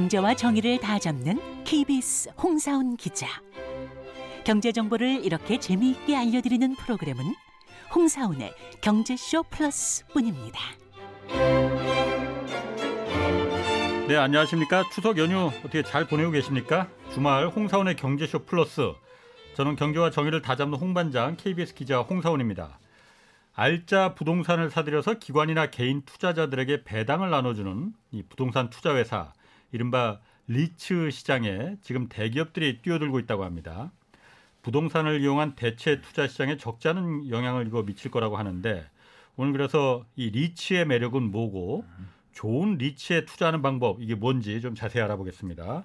경제와 정의를 다 잡는 KBS 홍사훈 기자. 경제 정보를 이렇게 재미있게 알려드리는 프로그램은 홍사훈의 경제쇼 플러스뿐입니다. 네, 안녕하십니까? 추석 연휴 어떻게 잘 보내고 계십니까? 주말 홍사원의 경제쇼 플러스. 저는 경제와 정의를 다잡는 홍반장 KBS 기자 홍사원입니다. 알짜 부동산을 사들여서 기관이나 개인 투자자들에게 배당을 나눠주는 이 부동산 투자회사, 이른바 리츠 시장에 지금 대기업들이 뛰어들고 있다고 합니다. 부동산을 이용한 대체 투자 시장에 적지 않은 영향을 이거 미칠 거라고 하는데 오늘 그래서 이 리츠의 매력은 뭐고 좋은 리츠에 투자하는 방법 이게 뭔지 좀 자세히 알아보겠습니다.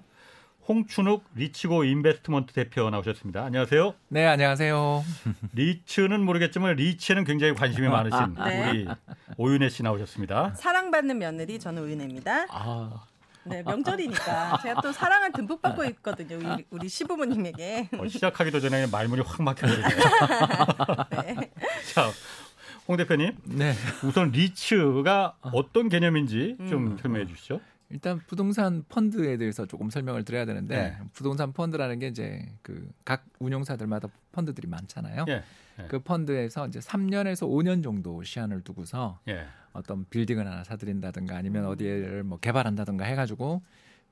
홍춘욱 리치고 인베스트먼트 대표 나오셨습니다. 안녕하세요. 네, 안녕하세요. 리츠는 모르겠지만 rich에는 굉장히 관심이 많으신 네. 우리 오윤혜 씨 나오셨습니다. 사랑받는 며느리 저는 우윤혜입니다. 아, 네 명절이니까 제가 또 사랑을 듬뿍 받고 있거든요 우리, 우리 시부모님에게. 어, 시작하기도 전에 말문이 확 막혀버리네요. 네. 자, 홍 대표님 네. 우선 리츠가 어떤 개념인지 좀 음. 설명해 주시죠. 일단 부동산 펀드에 대해서 조금 설명을 드려야 되는데 네. 부동산 펀드라는 게 이제 그 각 운용사들마다 펀드들이 많잖아요. 예, 예. 그 펀드에서 이제 3년에서 5년 정도 시한을 두고서 예. 어떤 빌딩을 하나 사들인다든가 아니면 음. 어디를 뭐 개발한다든가 해가지고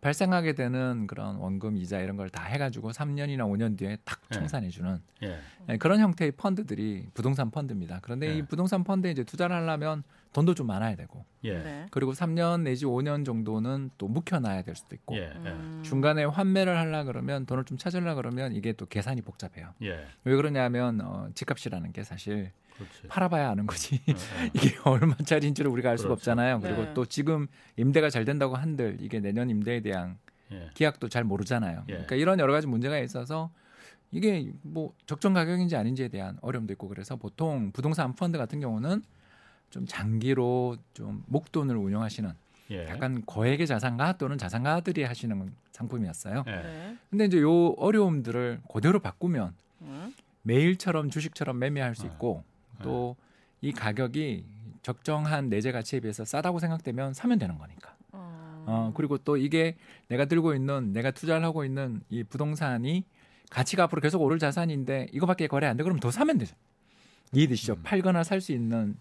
발생하게 되는 그런 원금 이자 이런 걸 다 해가지고 3년이나 5년 뒤에 탁 네. 청산해주는 예. 네, 그런 형태의 펀드들이 부동산 펀드입니다. 그런데 네. 이 부동산 펀드에 이제 투자를 하려면 돈도 좀 많아야 되고 예. 네. 그리고 3년 내지 5년 정도는 또 묵혀놔야 될 수도 있고 예. 예. 음. 중간에 환매를 하려 그러면 돈을 좀 찾으려 그러면 이게 또 계산이 복잡해요. 예. 왜 그러냐면 어, 집값이라는 게 사실 그렇지. 팔아봐야 아는 거지 어, 어. 이게 얼마짜리인지를 우리가 알 수가 그렇죠. 없잖아요. 네. 그리고 또 지금 임대가 잘 된다고 한들 이게 내년 임대에 대한 예. 계약도 잘 모르잖아요. 예. 그러니까 이런 여러 가지 문제가 있어서 이게 뭐 적정 가격인지 아닌지에 대한 어려움도 있고 그래서 보통 부동산 펀드 같은 경우는 좀 장기로 좀 목돈을 운용하시는 예. 약간 거액의 자산가 또는 자산가들이 하시는 상품이었어요. 예. 네. 근데 이제 요 어려움들을 그대로 바꾸면 음. 매일처럼 주식처럼 매매할 수 아. 있고 또이 가격이 적정한 내재 가치에 비해서 싸다고 생각되면 사면 되는 거니까. 어. 어, 그리고 또 이게 내가 들고 있는 내가 투자를 하고 있는 이 부동산이 가치가 앞으로 계속 오를 자산인데 이거밖에 거래 안 돼. 그럼 더 사면 되죠. 이해되시죠? 음. 팔거나 살 수 있는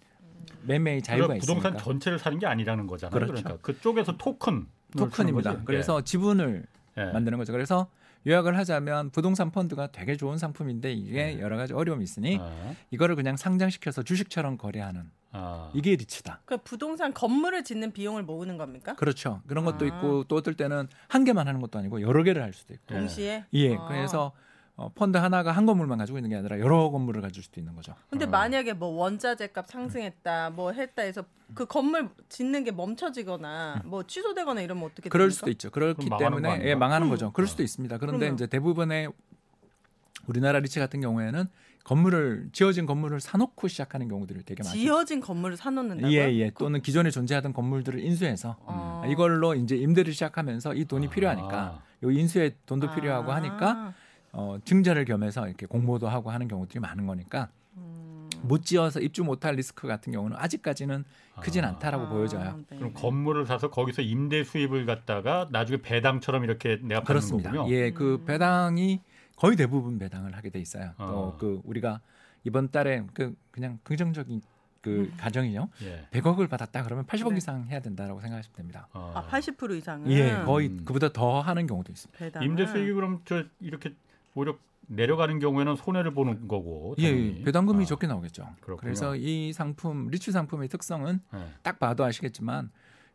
매매의 자유가 그러니까 부동산 있으니까. 전체를 사는 게 아니라는 거잖아요. 그렇죠. 그러니까 그쪽에서 토큰 토큰입니다. 그래서 지분을 예. 만드는 거죠. 그래서 요약을 하자면 부동산 펀드가 되게 좋은 상품인데 이게 네. 여러 가지 어려움이 있으니 아, 이거를 그냥 상장시켜서 주식처럼 거래하는 아. 이게 리츠다. 그 부동산 건물을 짓는 비용을 모으는 겁니까? 그렇죠. 그런 것도 아. 있고 또 어떨 때는 한 개만 하는 것도 아니고 여러 개를 할 수도 있고. 예. 동시에. 예. 아. 그래서 어, 펀드 하나가 한 건물만 가지고 있는 게 아니라 여러 건물을 가질 수도 있는 거죠. 근데 어. 만약에 뭐 원자재 값 상승했다, 뭐 했다 해서 그 건물 짓는 게 멈춰지거나 뭐 취소되거나 이러면 어떻게 그럴 됩니까? 수도 있죠. 그렇기 때문에? 예, 망하는 음. 거죠. 그럴 어. 수도 있습니다. 그런데 그러면. 이제 대부분의 우리나라 리츠 같은 경우에는 건물을 지어진 건물을 사놓고 시작하는 경우들이 되게 많죠. 지어진 건물을 사놓는다고요? 예, 예. 또는 기존에 존재하던 건물들을 인수해서 어. 이걸로 이제 임대를 시작하면서 이 돈이 필요하니까 아. 요 인수에 돈도 필요하고 아. 하니까 어, 증자를 겸해서 이렇게 공모도 하고 하는 경우들이 많은 거니까 음. 못 지어서 입주 못할 리스크 같은 경우는 아직까지는 크진 아. 않다라고 아, 보여져요. 네. 그럼 건물을 사서 거기서 임대 수입을 갖다가 나중에 배당처럼 이렇게 내가 받는 그렇습니다. 거군요. 예, 그 음. 배당이 거의 대부분 배당을 하게 돼 있어요. 어. 또그 우리가 이번 달에 그 그냥 긍정적인 그 가정이요. 예. 100억을 받았다 그러면 80억 네. 이상 해야 된다라고 생각하시면 됩니다. 아. 아, 80% 이상은 예, 거의 음. 그보다 더 하는 경우도 있습니다. 배당. 임대 수익이 그럼 저 이렇게 오히려 내려가는 경우에는 손해를 보는 거고. 예, 당연히. 예, 배당금이 아. 적게 나오겠죠. 그렇군요. 그래서 이 상품 리츠 상품의 특성은 예. 딱 봐도 아시겠지만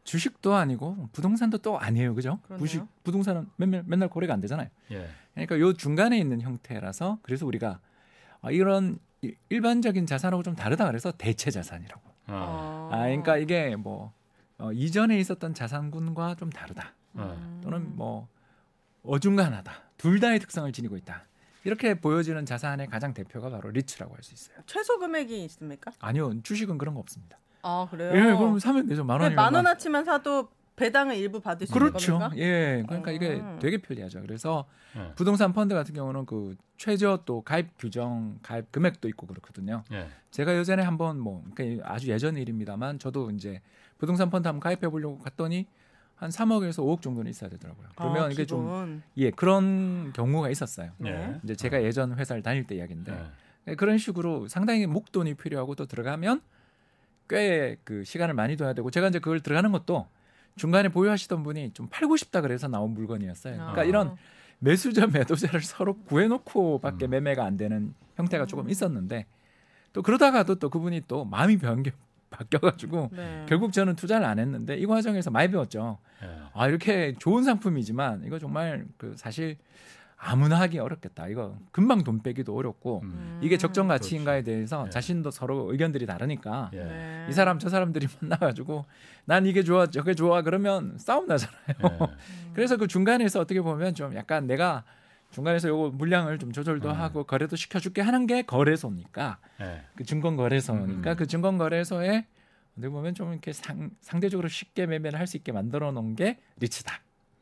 주식도 아니고 부동산도 또 아니에요, 그죠? 그러네요. 부식 부동산은 맨날, 맨날 거래가 안 되잖아요. 예. 그러니까 요 중간에 있는 형태라서 그래서 우리가 아, 이런 이- 일반적인 자산하고 좀 다르다 그래서 대체 자산이라고. 아. 어. 아, 그러니까 이게 뭐 어, 이전에 있었던 자산군과 좀 다르다. 음. 또는 뭐 어중간하다. 둘 다의 특성을 지니고 있다. 이렇게 보여지는 자산의 가장 대표가 바로 리츠라고 할 수 있어요. 최소 금액이 있습니까? 아니요, 주식은 그런 거 없습니다. 아 그래요? 예, 그럼 사면 되죠. 만 원이면. 만 원어치만 사도 배당을 일부 받을 수 그렇죠. 있는 겁니까? 예, 그러니까 이게 음. 되게 편리하죠. 그래서 예. 부동산 펀드 같은 경우는 그 최저 또 가입 규정, 가입 금액도 있고 그렇거든요. 예. 제가 예전에 한번 뭐 그러니까 아주 예전 일입니다만 저도 이제 부동산 펀드 한번 가입해 보려고 갔더니 한 3억에서 5억 정도는 있어야 되더라고요. 그러면 아, 이게 좀. 예, 그런 경우가 있었어요. 네. 예. 이제 제가 예전 회사를 다닐 때 이야기인데 예. 네, 그런 식으로 상당히 목돈이 필요하고 또 들어가면 꽤 그 시간을 많이 둬야 되고 제가 이제 그걸 들어가는 것도 중간에 보유하시던 분이 좀 팔고 싶다 그래서 나온 물건이었어요. 그러니까 아. 이런 매수자 매도자를 서로 구해놓고밖에 음. 매매가 안 되는 형태가 조금 있었는데 또 그러다가도 또 그분이 또 마음이 변겨 바뀌어가지고 네. 결국 저는 투자를 안 했는데 이 과정에서 많이 배웠죠. 예. 아 이렇게 좋은 상품이지만 이거 정말 그 사실 아무나 하기 어렵겠다. 이거 금방 돈 빼기도 어렵고 음. 이게 적정 가치인가에 그렇지. 대해서 예. 자신도 서로 의견들이 다르니까 예. 네. 이 사람 저 사람들이 만나가지고 난 이게 좋아 저게 좋아 그러면 싸움 나잖아요. 예. 그래서 그 중간에서 어떻게 보면 좀 약간 내가 중간에서 요거 물량을 좀 조절도 음. 하고 거래도 시켜줄게 하는 게 거래소니까 예. 그 증권 거래소니까 음. 그 증권 거래소에 어떻게 보면 좀 이렇게 상, 상대적으로 쉽게 매매를 할 수 있게 만들어 놓은 게 리츠다.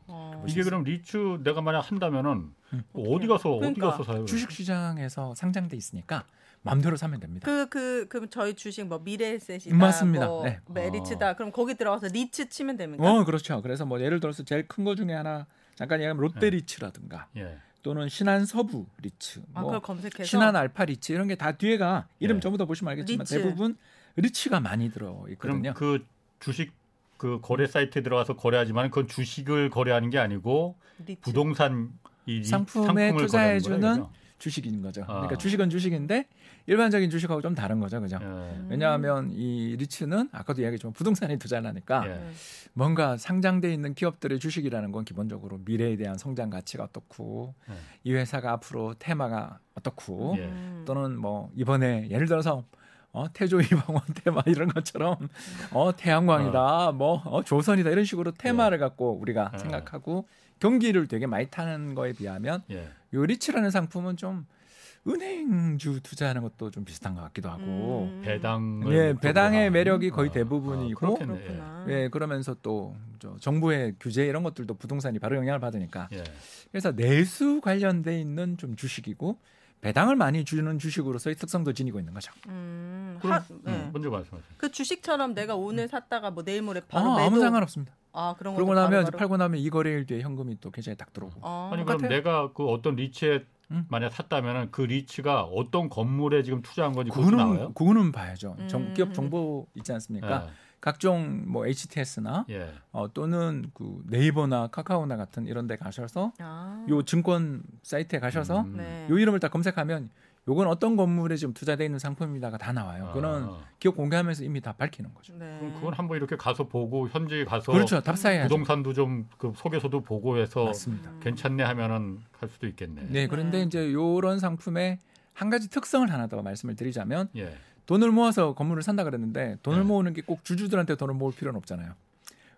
어. 이게 그럼 리츠 내가 만약 한다면은 음. 어디 가서 어디 그러니까. 가서 사요? 주식 시장에서 상장돼 있으니까 마음대로 사면 됩니다. 그, 그, 그럼 저희 주식 뭐 미래에셋이다. 맞습니다. 뭐 네. 메리츠다. 그럼 거기 들어가서 리츠 치면 됩니까? 어 그렇죠. 그래서 뭐 예를 들어서 제일 큰 거 중에 하나 잠깐 얘기하면 네. 롯데 리츠라든가 예. 또는 신한 서부 리츠, 아, 뭐. 신한 알파 리츠 이런 게 다 뒤에가 이름 네. 전부 다 보시면 알겠지만 리츠. 대부분 리츠가 많이 들어 있거든요. 그 주식 그 거래 사이트에 들어가서 거래하지만 그건 주식을 거래하는 게 아니고 리츠. 부동산 이 상품에 상품을 투자해주는 거래하는 거예요, 주식인 거죠. 아. 그러니까 주식은 주식인데 일반적인 주식하고 좀 다른 거죠, 그죠? 예. 왜냐하면 이 리츠는 아까도 이야기했지만 부동산에 투자를 하니까 예. 네. 뭔가 상장돼 있는 기업들의 주식이라는 건 기본적으로 미래에 대한 성장 가치가 어떻고 네. 이 회사가 앞으로 테마가 어떻고 예. 음. 또는 뭐 이번에 예를 들어서 어, 태조 이방원 테마 이런 것처럼 어, 태양광이다 뭐 어, 조선이다 이런 식으로 테마를 갖고 우리가 예. 생각하고 경기를 되게 많이 타는 거에 비하면 예. 요 리츠라는 상품은 좀 은행주 투자하는 것도 좀 비슷한 것 같기도 하고 음. 배당을 예, 배당의 하는? 매력이 거의 아, 대부분이고 아, 그렇겠네. 그렇구나. 예, 그러면서 또저 정부의 규제 이런 것들도 부동산이 바로 영향을 받으니까 예. 그래서 내수 관련돼 있는 좀 주식이고 배당을 많이 주는 주식으로서의 특성도 지니고 있는 거죠. 음, 그럼 하, 네. 음, 먼저 말씀하세요. 그 주식처럼 내가 오늘 샀다가 뭐 내일 모레 바로 아, 매도. 아무 상관 없습니다. 아 그런 거. 그러고 나면 이제 팔고 나면 이 거래일 뒤에 현금이 또 계좌에 딱 들어오고. 아, 아니 그럼 똑같아요. 내가 그 어떤 리츠에 음. 만약 샀다면은 그 리츠가 어떤 건물에 지금 투자한 건지 그거는 나와요? 그거는 봐야죠. 정, 음. 기업 정보 있지 않습니까? 예. 각종 뭐 HTS나 예. 어, 또는 그 네이버나 카카오나 같은 이런 데 가셔서 아. 요 증권 사이트에 가셔서 음. 네. 요 이름을 딱 검색하면 요건 어떤 건물에 지금 투자돼 있는 상품이다가 다 나와요. 그거는 아, 기업 공개하면서 이미 다 밝히는 거죠. 네. 그럼 그건 한번 이렇게 가서 보고 현지에 가서 그렇죠. 답사해야죠. 부동산도 좀그 소개서도 보고 해서 맞습니다. 음. 괜찮네 하면은 할 수도 있겠네. 네, 그런데 네. 이제 요런 상품의 한 가지 특성을 하나 더 말씀을 드리자면 예. 돈을 모아서 건물을 산다 그랬는데 돈을 네. 모으는 게 꼭 주주들한테 돈을 모을 필요는 없잖아요.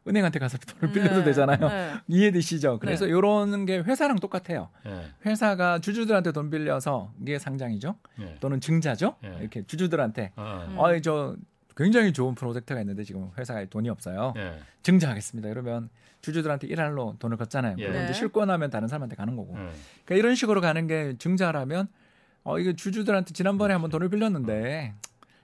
은행한테 가서 돈을 빌려도 네. 되잖아요. 네. 이해되시죠? 그래서 네. 요런 게 회사랑 똑같아요. 예. 회사가 주주들한테 돈 빌려서 이게 상장이죠. 예. 또는 증자죠. 네. 이렇게 주주들한테 아, 음. 어이 저 굉장히 좋은 프로젝트가 있는데 지금 회사에 돈이 없어요. 예. 증자하겠습니다. 이러면 주주들한테 일할로 돈을 걷잖아요. 예. 네. 실고 나면 다른 사람한테 가는 거고. 예. 그러니까 이런 식으로 가는 게 증자라면 어 이게 주주들한테 지난번에 한번 돈을 빌렸는데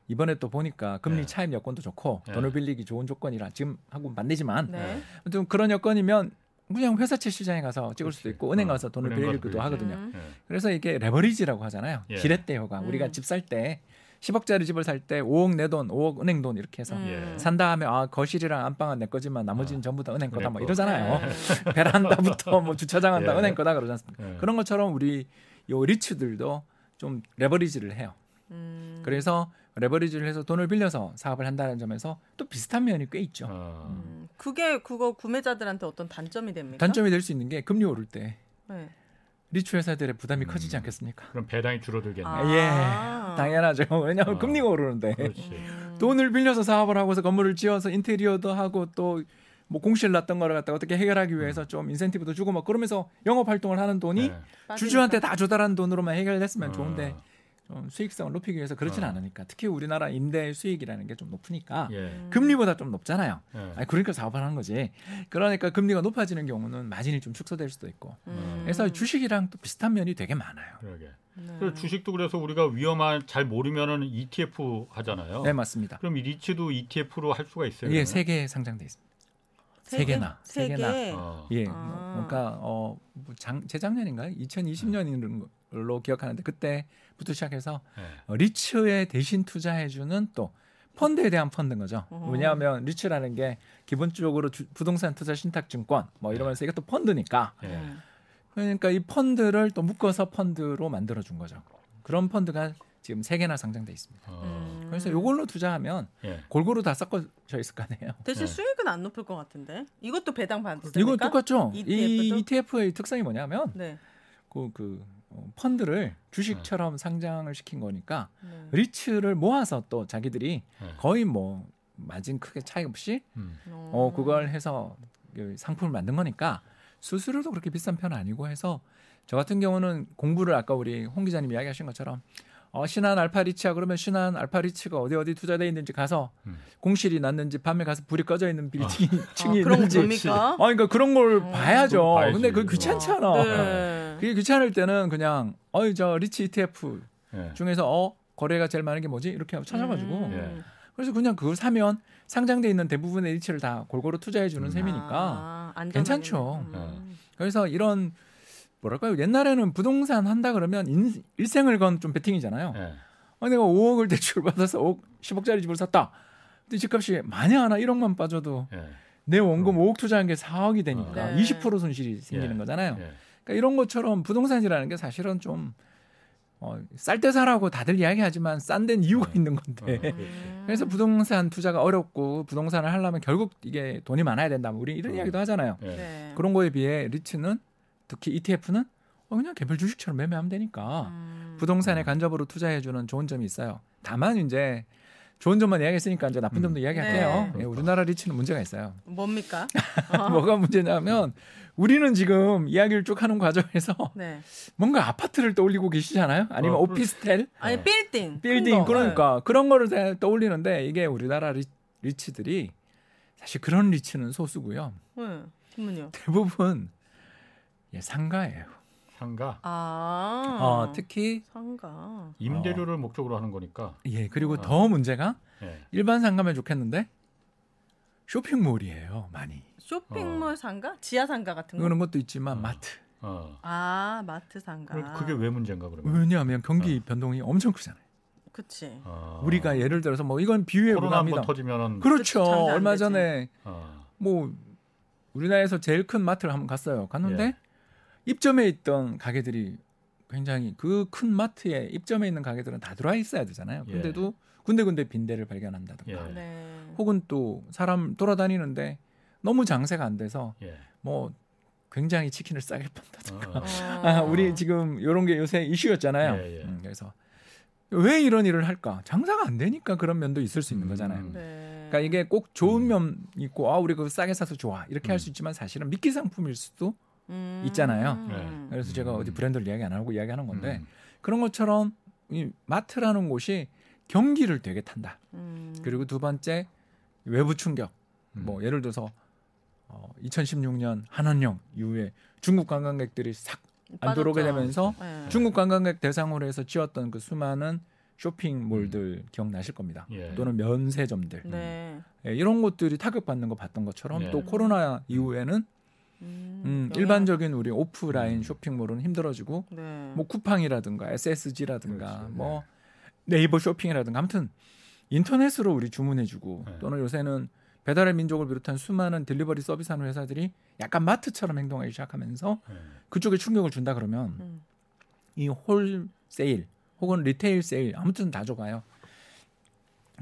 이번에 또 보니까 금리 네. 차입 여건도 좋고 네. 돈을 빌리기 좋은 조건이라 지금 하고 만들지만 네. 아무튼 그런 여건이면 그냥 회사채 시장에 가서 찍을 수도 그렇지. 있고 은행 어, 가서 돈을 은행 빌리기도 빌리지. 하거든요. 음. 예. 그래서 이게 레버리지라고 하잖아요. 예. 지렛대 효과. 음. 우리가 집 살 때 10억짜리 집을 살 때 5억 내 돈, 5억 은행 돈 이렇게 해서 음. 예. 산 다음에 아 거실이랑 안방은 내 거지만 나머지는 아, 전부 다 은행 거다 뭐 거. 이러잖아요. 네. 베란다부터 뭐 주차장 다 예. 은행 거다 그러지 않습니까? 예. 그런 것처럼 우리 요 리츠들도 좀 레버리지를 해요. 음. 그래서 레버리지를 해서 돈을 빌려서 사업을 한다는 점에서 또 비슷한 면이 꽤 있죠. 어. 음. 그게 그거 구매자들한테 어떤 단점이 됩니까? 단점이 될 수 있는 게 금리 오를 때 네. 리츠 회사들의 부담이 음. 커지지 않겠습니까? 그럼 배당이 줄어들겠네. 아. 예, 당연하죠. 왜냐하면 어. 금리가 오르는데 그렇지. 음. 돈을 빌려서 사업을 하고서 건물을 지어서 인테리어도 하고 또 뭐 공실 났던 거를 갖다가 어떻게 해결하기 위해서 좀 인센티브도 주고 막 그러면서 영업 활동을 하는 돈이 예. 빠지니까. 주주한테 다 조달한 돈으로만 해결됐으면 어. 좋은데 좀 수익성을 높이기 위해서 그렇진 어. 않으니까 특히 우리나라 임대 수익이라는 게 좀 높으니까 예. 음. 금리보다 좀 높잖아요. 예. 아니, 그러니까 사업을 하는 거지. 그러니까 금리가 높아지는 경우는 마진이 좀 축소될 수도 있고. 음. 그래서 주식이랑 또 비슷한 면이 되게 많아요. 그러게. 네. 그래서 주식도 그래서 우리가 위험한 잘 모르면은 ETF 하잖아요. 네, 맞습니다. 그럼 이 리츠도 ETF로 할 수가 있어요. 예, 그러면? 세개 상장돼 있습니다. 세 개나 세세 개나 개. 어. 예, 아. 그러니까 어, 뭐 장, 재작년인가요? 2020년인 걸로 기억하는데 그때부터 시작해서 예. 어, 리츠에 대신 투자해주는 또 펀드에 대한 펀드인 거죠. 어. 왜냐하면 리츠라는 게 기본적으로 주- 부동산 투자 신탁 증권 뭐 이러면서 이것도 펀드니까 예. 음. 그러니까 이 펀드를 또 묶어서 펀드로 만들어 준 거죠. 그런 펀드가 지금 세 개나 상장돼 있습니다. 어. 음. 그래서 요걸로 투자하면 예. 골고루 다 섞어져 있을 거 아니에요. 대신 네. 수익은 안 높을 것 같은데. 이것도 배당 받습니까? 이거 똑같죠. 이 ETF도? ETF의 특성이 뭐냐면 네. 그, 그 어, 펀드를 주식처럼 상장을 시킨 거니까 네. 리츠를 모아서 또 자기들이 네. 거의 뭐 마진 크게 차이 없이 음. 어 그걸 해서 그 상품을 만든 거니까 수수료도 그렇게 비싼 편은 아니고 해서 저 같은 경우는 공부를 아까 우리 홍 기자님 이야기하신 것처럼 어, 신한 알파 리츠야 그러면 신한 알파 리츠가 어디 어디 투자돼 있는지 가서 음. 공실이 났는지 밤에 가서 불이 꺼져 있는 빌딩 층이 아, 그런 거 있는지 봅니까? 아 그러니까 그런 걸 음. 봐야죠. 근데 그게 귀찮잖아. 네. 그게 귀찮을 때는 그냥 어이 저 리츠 ETF 예. 중에서 어 거래가 제일 많은 게 뭐지 이렇게 하고 찾아가지고 음. 예. 그래서 그냥 그걸 사면 상장돼 있는 대부분의 리츠를 다 골고루 투자해 주는 음. 셈이니까 아. 괜찮죠. 음. 그래서 이런 뭐랄까요 옛날에는 부동산 한다 그러면 인, 일생을 건 좀 베팅이잖아요. 예. 어, 내가 5억을 대출 받아서 5억 10억짜리 집을 샀다. 근데 집값이 많이 하나 1억만 빠져도 예. 내 원금 5억 투자한 게 4억이 되니까 네. 20% 손실이 생기는 예. 거잖아요. 예. 그러니까 이런 것처럼 부동산이라는 게 사실은 좀 어, 쌀 때 사라고 다들 이야기하지만 싼 데는 이유가 있는 건데. 어. 음. 그래서 부동산 투자가 어렵고 부동산을 하려면 결국 이게 돈이 많아야 된다. 뭐 우리 이런 음. 이야기도 하잖아요. 예. 네. 그런 거에 비해 리츠는 특히 ETF는 어, 그냥 개별 주식처럼 매매하면 되니까 음. 부동산에 음. 간접으로 투자해주는 좋은 점이 있어요. 다만 이제 좋은 점만 이야기했으니까 이제 나쁜 음. 점도 이야기할게요. 네. 예, 우리나라 리츠는 문제가 있어요. 뭡니까? 뭐가 문제냐면 우리는 지금 이야기를 쭉 하는 과정에서 네. 뭔가 아파트를 떠올리고 계시잖아요. 아니면 어, 오피스텔, 아니 네. 빌딩. 빌딩. 그러니까 그런 거를 다 떠올리는데 이게 우리나라 리, 리츠들이 사실 그런 리츠는 소수고요. 네. 네. 그러면요. 대부분 예, 상가예요. 상가 아. 어, 특히 상가. 임대료를 목적으로 하는 거니까. 예 그리고 어. 더 문제가 예. 일반 상가면 좋겠는데 쇼핑몰이에요 많이. 쇼핑몰 상가? 지하 상가 같은 거? 그런 것도 있지만 어. 마트. 어. 아, 마트 상가. 그게 왜 문제인가 그러면? 왜냐하면 경기 변동이 엄청 크잖아요. 그치. 어. 우리가 예를 들어서 뭐 이건 비유에 불과합니다. 터지면은 그렇죠. 얼마. 전에 어. 뭐 우리나라에서 제일 큰 마트를 한번 갔어요. 갔는데 예. 입점에 있던 가게들이 굉장히 그 큰 마트에 입점에 있는 가게들은 다 들어와 있어야 되잖아요. 예. 근데도 군데군데 빈대를 발견한다든가 예. 네. 혹은 또 사람 돌아다니는데 너무 장세가 안 돼서 예. 뭐 굉장히 치킨을 싸게 판다든가 어. 어. 아, 우리 지금 이런 게 요새 이슈였잖아요. 예, 예. 음, 그래서 왜 이런 일을 할까? 장사가 안 되니까 그런 면도 있을 수 있는 음. 거잖아요. 네. 그러니까 이게 꼭 좋은 음. 면 있고 아 우리 그거 싸게 사서 좋아 이렇게 할 음. 수 있지만 사실은 미끼 상품일 수도 음. 있잖아요. 네. 그래서 제가 음. 어디 브랜드를 이야기 안 하고 이야기하는 건데 음. 그런 것처럼 이 마트라는 곳이 경기를 되게 탄다. 음. 그리고 두 번째 외부 충격. 음. 뭐 예를 들어서 어, 2016년 한원령 이후에 중국 관광객들이 싹 안 들어오게. 되면서 네. 중국 관광객 대상으로 해서 지었던 그 수많은 쇼핑몰들 기억나실 겁니다. 예. 또는 면세점들 네. 예, 이런 것들이 타격받는 거 봤던 것처럼 예. 또 코로나 이후에는 음, 음, 일반적인 우리 오프라인 음. 쇼핑몰은 힘들어지고 네. 뭐 쿠팡이라든가 SSG라든가 그렇죠. 뭐 네이버 쇼핑이라든가 아무튼 인터넷으로 우리 주문해주고 네. 또는 요새는 배달의 민족을 비롯한 수많은 delivery 서비스하는 회사들이 약간 마트처럼 행동하기 시작하면서 예. 그쪽에 충격을 준다 그러면 음. 이 wholesale 혹은 retail sale 아무튼 다 죽어가요.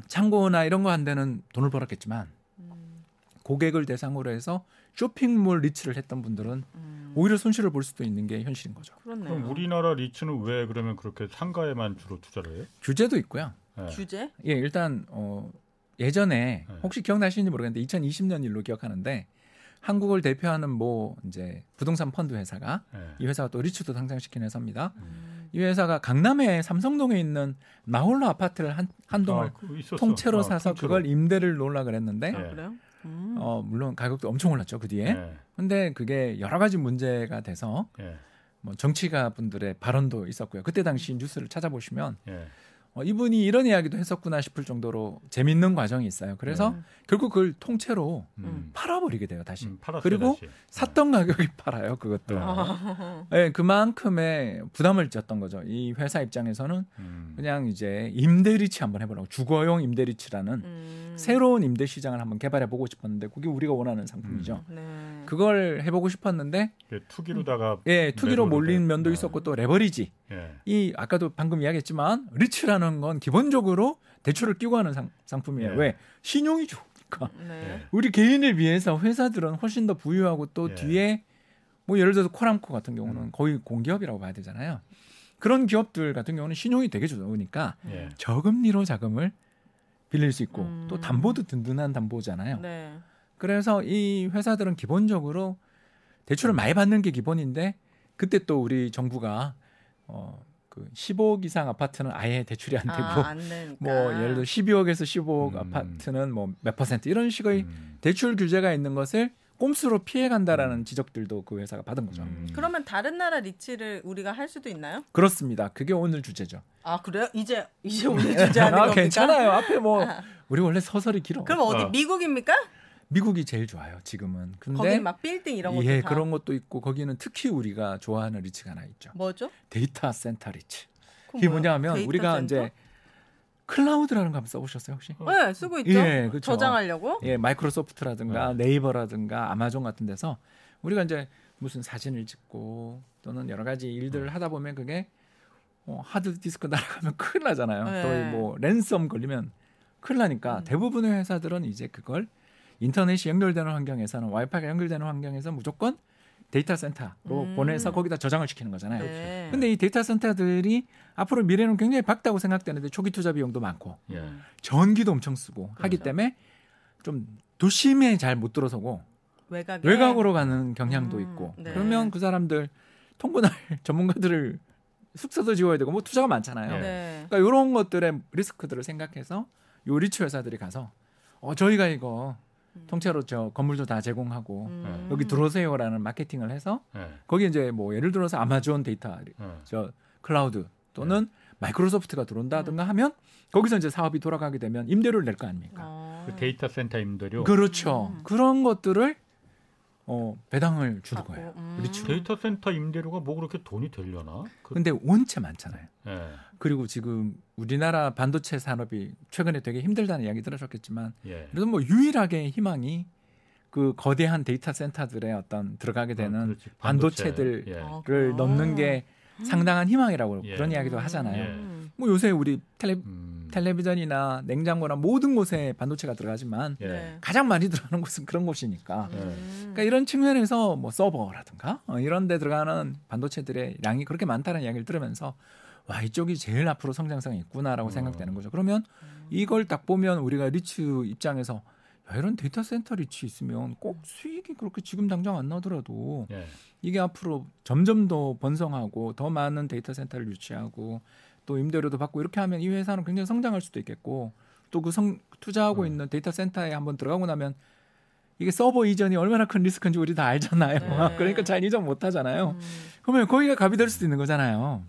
창고나 이런 거 한 데는 돈을 벌었겠지만 음. 고객을 대상으로 해서 쇼핑몰 리츠를 했던 분들은 음. 오히려 손실을 볼 수도 있는 게 현실인 거죠. 그렇네요. 그럼 우리나라 리츠는 왜 그러면 그렇게 상가에만 주로 투자를 해요? 규제도 있고요. 예. 규제? 예, 일단 어 예전에 네. 혹시 기억나시는지 모르겠는데 2020년 일로 기억하는데 한국을 대표하는 뭐 이제 부동산 펀드 회사가 예. 이 회사가 또 리츠도 상장시킨 회사입니다. 음. 이 회사가 강남에 삼성동에 있는 나홀로 아파트를 한, 한 동을 아. 통째로 아, 사서 통째로. 그걸 임대를 놓으려 그랬는데 네. 아, 그래요? 음. 어 물론 가격도 엄청 올랐죠 그 뒤에. 예. 근데 그게 여러 가지 문제가 돼서 예. 뭐 정치가 분들의 발언도 있었고요. 그때 당시 뉴스를 찾아보시면 예. 어, 이분이 이런 이야기도 했었구나 싶을 정도로 재밌는 과정이 있어요. 그래서 네. 결국 그걸 통째로 음. 팔아버리게 돼요. 다시 음, 팔았어요, 그리고 다시. 샀던 가격이 팔아요. 그것도. 아. 네, 그만큼의 부담을 졌던 거죠. 이 회사 입장에서는 음. 그냥 이제 임대리치 한번 해보라고 주거용 임대리치라는 음. 새로운 임대 시장을 한번 개발해 보고 싶었는데 그게 우리가 원하는 상품이죠. 네. 그걸 해보고 싶었는데 그 투기로다가 예 투기로 몰린 해. 면도 네. 있었고 또 레버리지 예. 이 아까도 방금 이야기했지만 리츠라는 건 기본적으로 대출을 끼고 하는 상, 상품이에요. 네. 왜 신용이 좋으니까 네. 예. 우리 개인을 위해서 회사들은 훨씬 더 부유하고 또 예. 뒤에 뭐 예를 들어서 코람코 같은 경우는 음. 거의 공기업이라고 봐야 되잖아요. 그런 기업들 같은 경우는 신용이 되게 좋으니까 예. 저금리로 자금을 빌릴 수 있고 음. 또 담보도 든든한 담보잖아요. 네. 그래서 이 회사들은 기본적으로 대출을 많이 받는 게 기본인데 그때 또 우리 정부가 어 그 10억 이상 아파트는 아예 대출이 안 되고 아, 안. 뭐 예를 들어 12억에서 15억 음. 아파트는 뭐 몇 퍼센트 이런 식의 음. 대출 규제가 있는 것을 꼼수로 피해 간다라는 지적들도 그 회사가 받은 거죠. 음. 그러면 다른 나라 리치를 우리가 할 수도 있나요? 그렇습니다. 그게 오늘 주제죠. 아 그래요? 이제 이제 오늘 주제 하는 아, 겁니까? 괜찮아요. 앞에 뭐 아. 우리 원래 서설이 길어. 그럼 어디 어. 미국입니까? 미국이 제일 좋아요. 지금은. 근데 거기 막 빌딩 이런 것도 예, 다 그런 것도 있고 거기는 특히 우리가 좋아하는 리츠가 하나 있죠. 뭐죠? 데이터 센터 리츠. 이게 뭐예요? 뭐냐면 우리가 센터? 이제 클라우드라는 거 한번 써보셨어요 혹시? 네 쓰고 있죠. 예, 그렇죠. 저장하려고. 예, 마이크로소프트라든가 네이버라든가 아마존 같은 데서 우리가 이제 무슨 사진을 찍고 또는 여러 가지 일들을 하다 보면 그게 어, 하드 디스크 날아가면 큰일 나잖아요. 네. 또 뭐 ransom 걸리면 큰일 나니까 음. 대부분의 회사들은 이제 그걸 인터넷이 연결되는 환경에서는 와이파이가 연결되는 환경에서 무조건 데이터 센터로 음. 보내서 거기다 저장을 시키는 거잖아요. 네. 근데 이 데이터 센터들이 앞으로 미래는 굉장히 밝다고 생각되는데 초기 투자 비용도 많고 예. 음. 전기도 엄청 쓰고 하기 그렇죠. 때문에 좀 도심에 잘 못 들어서고 외곽에 외곽으로 가는 경향도 음, 있고 네. 그러면 그 사람들 통근할 전문가들을 숙소도 지어야 되고 뭐 투자가 많잖아요. 네. 그러니까 이런 것들의 리스크들을 생각해서 요 리츠 회사들이 가서 어 저희가 이거 통째로 저 건물도 다 제공하고 음. 여기 들어오세요라는 마케팅을 해서 예. 거기 이제 뭐 예를 들어서 아마존 데이터 예. 저 클라우드 또는 마이크로소프트가 들어온다든가 하면 거기서 이제 사업이 돌아가게 되면 임대료를 낼 거 아닙니까? 어. 그 데이터 센터 임대료. 그렇죠. 음. 그런 것들을 어, 배당을 주는 받고, 거예요. 음. 리츠. 데이터 센터 임대료가 뭐 그렇게 돈이 되려나? 그, 근데 원체 많잖아요. 예. 그리고 지금 우리나라 반도체 산업이 최근에 되게 힘들다는 이야기 들으셨겠지만 예. 그래도 뭐 유일하게 희망이 그 거대한 데이터 센터들에 어떤 들어가게 아, 되는 예. 어, 를 그렇구나. 넣는 게 상당한 희망이라고 예. 그런 이야기도 하잖아요. 음. 뭐 요새 우리 텔레, 음. 텔레비전이나 냉장고나 모든 곳에 반도체가 들어가지만 예. 네. 가장 많이 들어가는 곳은 그런 곳이니까 음. 그러니까 이런 측면에서 뭐 서버라든가 어, 이런 데 들어가는 반도체들의 양이 그렇게 많다는 이야기를 들으면서 와 이쪽이 제일 앞으로 성장성이 있구나라고 어. 생각되는 거죠. 그러면 이걸 딱 보면 우리가 리츠 입장에서 야, 이런 데이터 센터 리츠 있으면 꼭 수익이 그렇게 지금 당장 안 나더라도 예. 이게 앞으로 점점 더 번성하고 더 많은 데이터 센터를 유치하고 또 임대료도 받고 이렇게 하면 이 회사는 굉장히 성장할 수도 있겠고 또 그 성 투자하고 음. 있는 데이터 센터에 한번 들어가고 나면 이게 서버 이전이 얼마나 큰 리스크인지 우리 다 알잖아요. 네. 그러니까 잘 이전 못 하잖아요. 음. 그러면 거기가 갑이 될 수도 있는 거잖아요.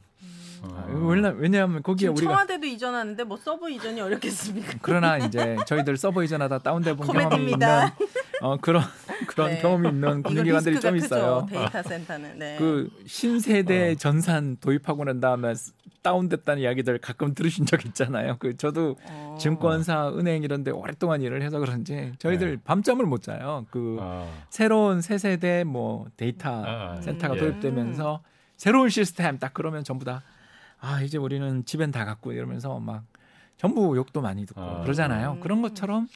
어. 왜냐, 왜냐하면 거기에 지금 우리가 청와대도 이전하는데 뭐 서버 이전이 어렵겠습니까? 그러나 이제 저희들 서버 이전하다 다운돼 본 경험이 있는. 어, 그런 그런 네. 경험이 있는 리스크가 좀 크죠, 있어요. 데이터 센터는. 네. 그 신세대 어. 전산 도입하고 난 다음에 다운됐다는 이야기들 가끔 들으신 적 있잖아요. 그 저도 어. 증권사, 은행 이런데 오랫동안 일을 해서 그런지 저희들 밤잠을 못 자요. 그 아. 새로운 새 세대 뭐 데이터 아, 아. 센터가 예. 도입되면서 새로운 시스템 딱 그러면 전부 다 아 이제 우리는 집엔 다 갔고 이러면서 막 전부 욕도 많이 듣고 아. 그러잖아요. 음. 그런 것처럼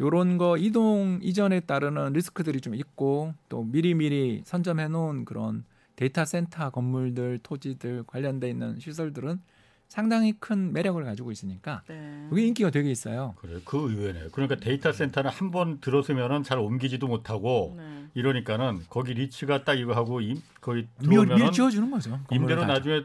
요런 거 이동 이전에 따르는 리스크들이 좀 있고 또 미리미리 선점해 놓은 그런 데이터 센터 건물들, 토지들 관련돼 있는 시설들은 상당히 큰 매력을 가지고 있으니까 네. 그게 인기가 되게 있어요. 그래 그 의외네. 그러니까 데이터 센터는 한 번 들어서면은 잘 옮기지도 못하고 네. 이러니까는 거기 리츠가 딱 이거 하고 임, 거기 미리, 들어오면은 미리 지어주는 거죠. 다 나중에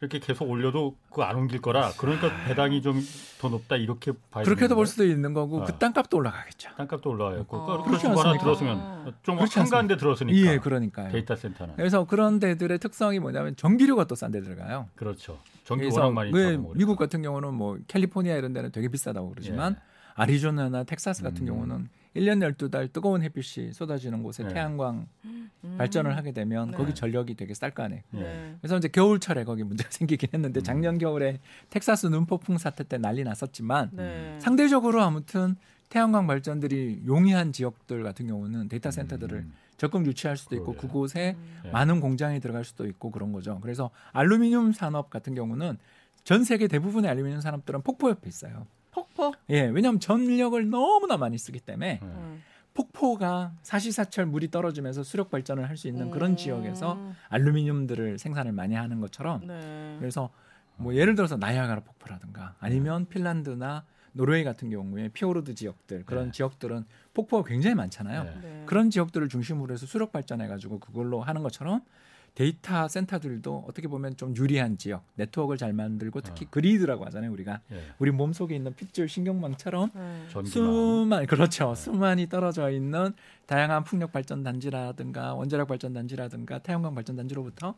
이렇게 계속 올려도 그거 안 옮길 거라 그러니까 배당이 좀 더 높다 이렇게 봐야 그렇게도 볼 수도 있는 거고 어. 그 땅값도 올라가겠죠. 땅값도 올라가요. 그 어. 그렇지 그렇지 하나 않습니까? 들었으면 좀 그렇지 한가한 데 들었으니까 예, 그러니까요. 데이터 센터는 그래서 그런 데들의 특성이 뭐냐면 전기료가 또 싼 데 들어가요. 그렇죠. 전기 워낙 많이 왜뭐 미국 그러니까. 같은 경우는 뭐 캘리포니아 이런 데는 되게 비싸다고 그러지만 아리조나나 텍사스 같은 음. 경우는 1년 12달 뜨거운 햇빛이 쏟아지는 곳에 네. 태양광 음. 발전을 하게 되면 네. 거기 전력이 되게 쌀거 아니에요. 예. 네. 그래서 이제 겨울철에 거기 문제가 생기긴 했는데 음. 작년 겨울에 텍사스 눈폭풍 사태 때 난리 났었지만 네. 상대적으로 아무튼 태양광 발전들이 용이한 지역들 같은 경우는 데이터 센터들을 음. 적극 유치할 수도 있고 그러게요. 그곳에 예. 많은 공장이 들어갈 수도 있고 그런 거죠. 그래서 알루미늄 산업 같은 경우는 전 세계 대부분의 알루미늄 산업들은 폭포 옆에 있어요. 폭포. 예, 왜냐하면 전력을 너무나 많이 쓰기 때문에 예. 음. 폭포가 사시사철 물이 떨어지면서 수력 발전을 할 수 있는 그런 음. 지역에서 알루미늄들을 생산을 많이 하는 것처럼 네. 그래서 뭐 예를 들어서 나이아가라 폭포라든가 아니면 핀란드나 노르웨이 같은 경우에 피오르드 지역들 그런 네. 지역들은 폭포가 굉장히 많잖아요. 네. 네. 그런 지역들을 중심으로 해서 수력 발전해 가지고 그걸로 하는 것처럼 데이터 센터들도 어떻게 보면 좀 유리한 지역 네트워크를 잘 만들고 특히 어. 그리드라고 하잖아요 우리가 예. 우리 몸 속에 있는 핏줄 신경망처럼 네. 전기망. 수만 그렇죠 네. 수만이 떨어져 있는 다양한 풍력 발전 단지라든가 원자력 발전 단지라든가 태양광 발전 단지로부터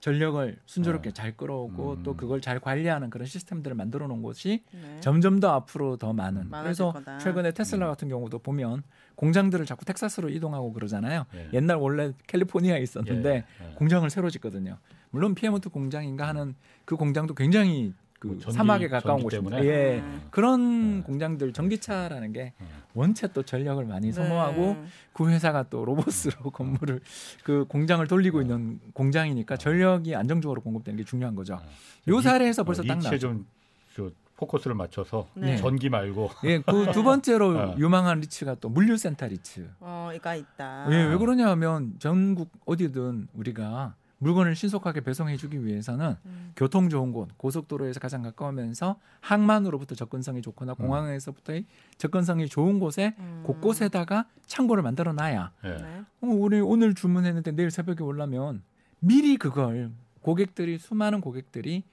전력을 순조롭게 잘 끌어오고 음. 또 그걸 잘 관리하는 그런 시스템들을 만들어 놓은 곳이 네. 점점 더 앞으로 더 많은 많아질 그래서 거다. 최근에 테슬라 같은 경우도 보면 공장들을 자꾸 텍사스로 이동하고 그러잖아요. 예. 옛날 원래 캘리포니아에 있었는데 예. 예. 공장을 새로 짓거든요. 물론 피에몬트 공장인가 하는 그 공장도 굉장히 그 뭐 전기- 사막에 가까운 곳입니다. 예. 음. 그런 네. 공장들 전기차라는 게 네. 원체 또 전력을 많이 소모하고 네. 그 회사가 또 로봇으로 건물을 그 공장을 돌리고 네. 있는 공장이니까 전력이 안정적으로 공급되는 게 중요한 거죠. 네. 요 리- 사례에서 벌써 어, 딱 리치에 나죠. 좀 저, 포커스를 맞춰서 네. 전기 말고 예, 그 두 번째로 어. 유망한 리츠가 또 물류센터 리츠. 어, 이가 있다. 예, 왜 그러냐 하면 전국 어디든 우리가 물건을 신속하게 배송해주기 위해서는 음. 교통 좋은 곳, 고속도로에서 가장 가까우면서 항만으로부터 접근성이 좋거나 음. 공항에서부터의 접근성이 좋은 곳에 음. 곳곳에다가 창고를 만들어 놔야 예. 네. 어, 우리 오늘 주문했는데 내일 새벽에 올라면 미리 그걸 고객들이 수많은 고객들이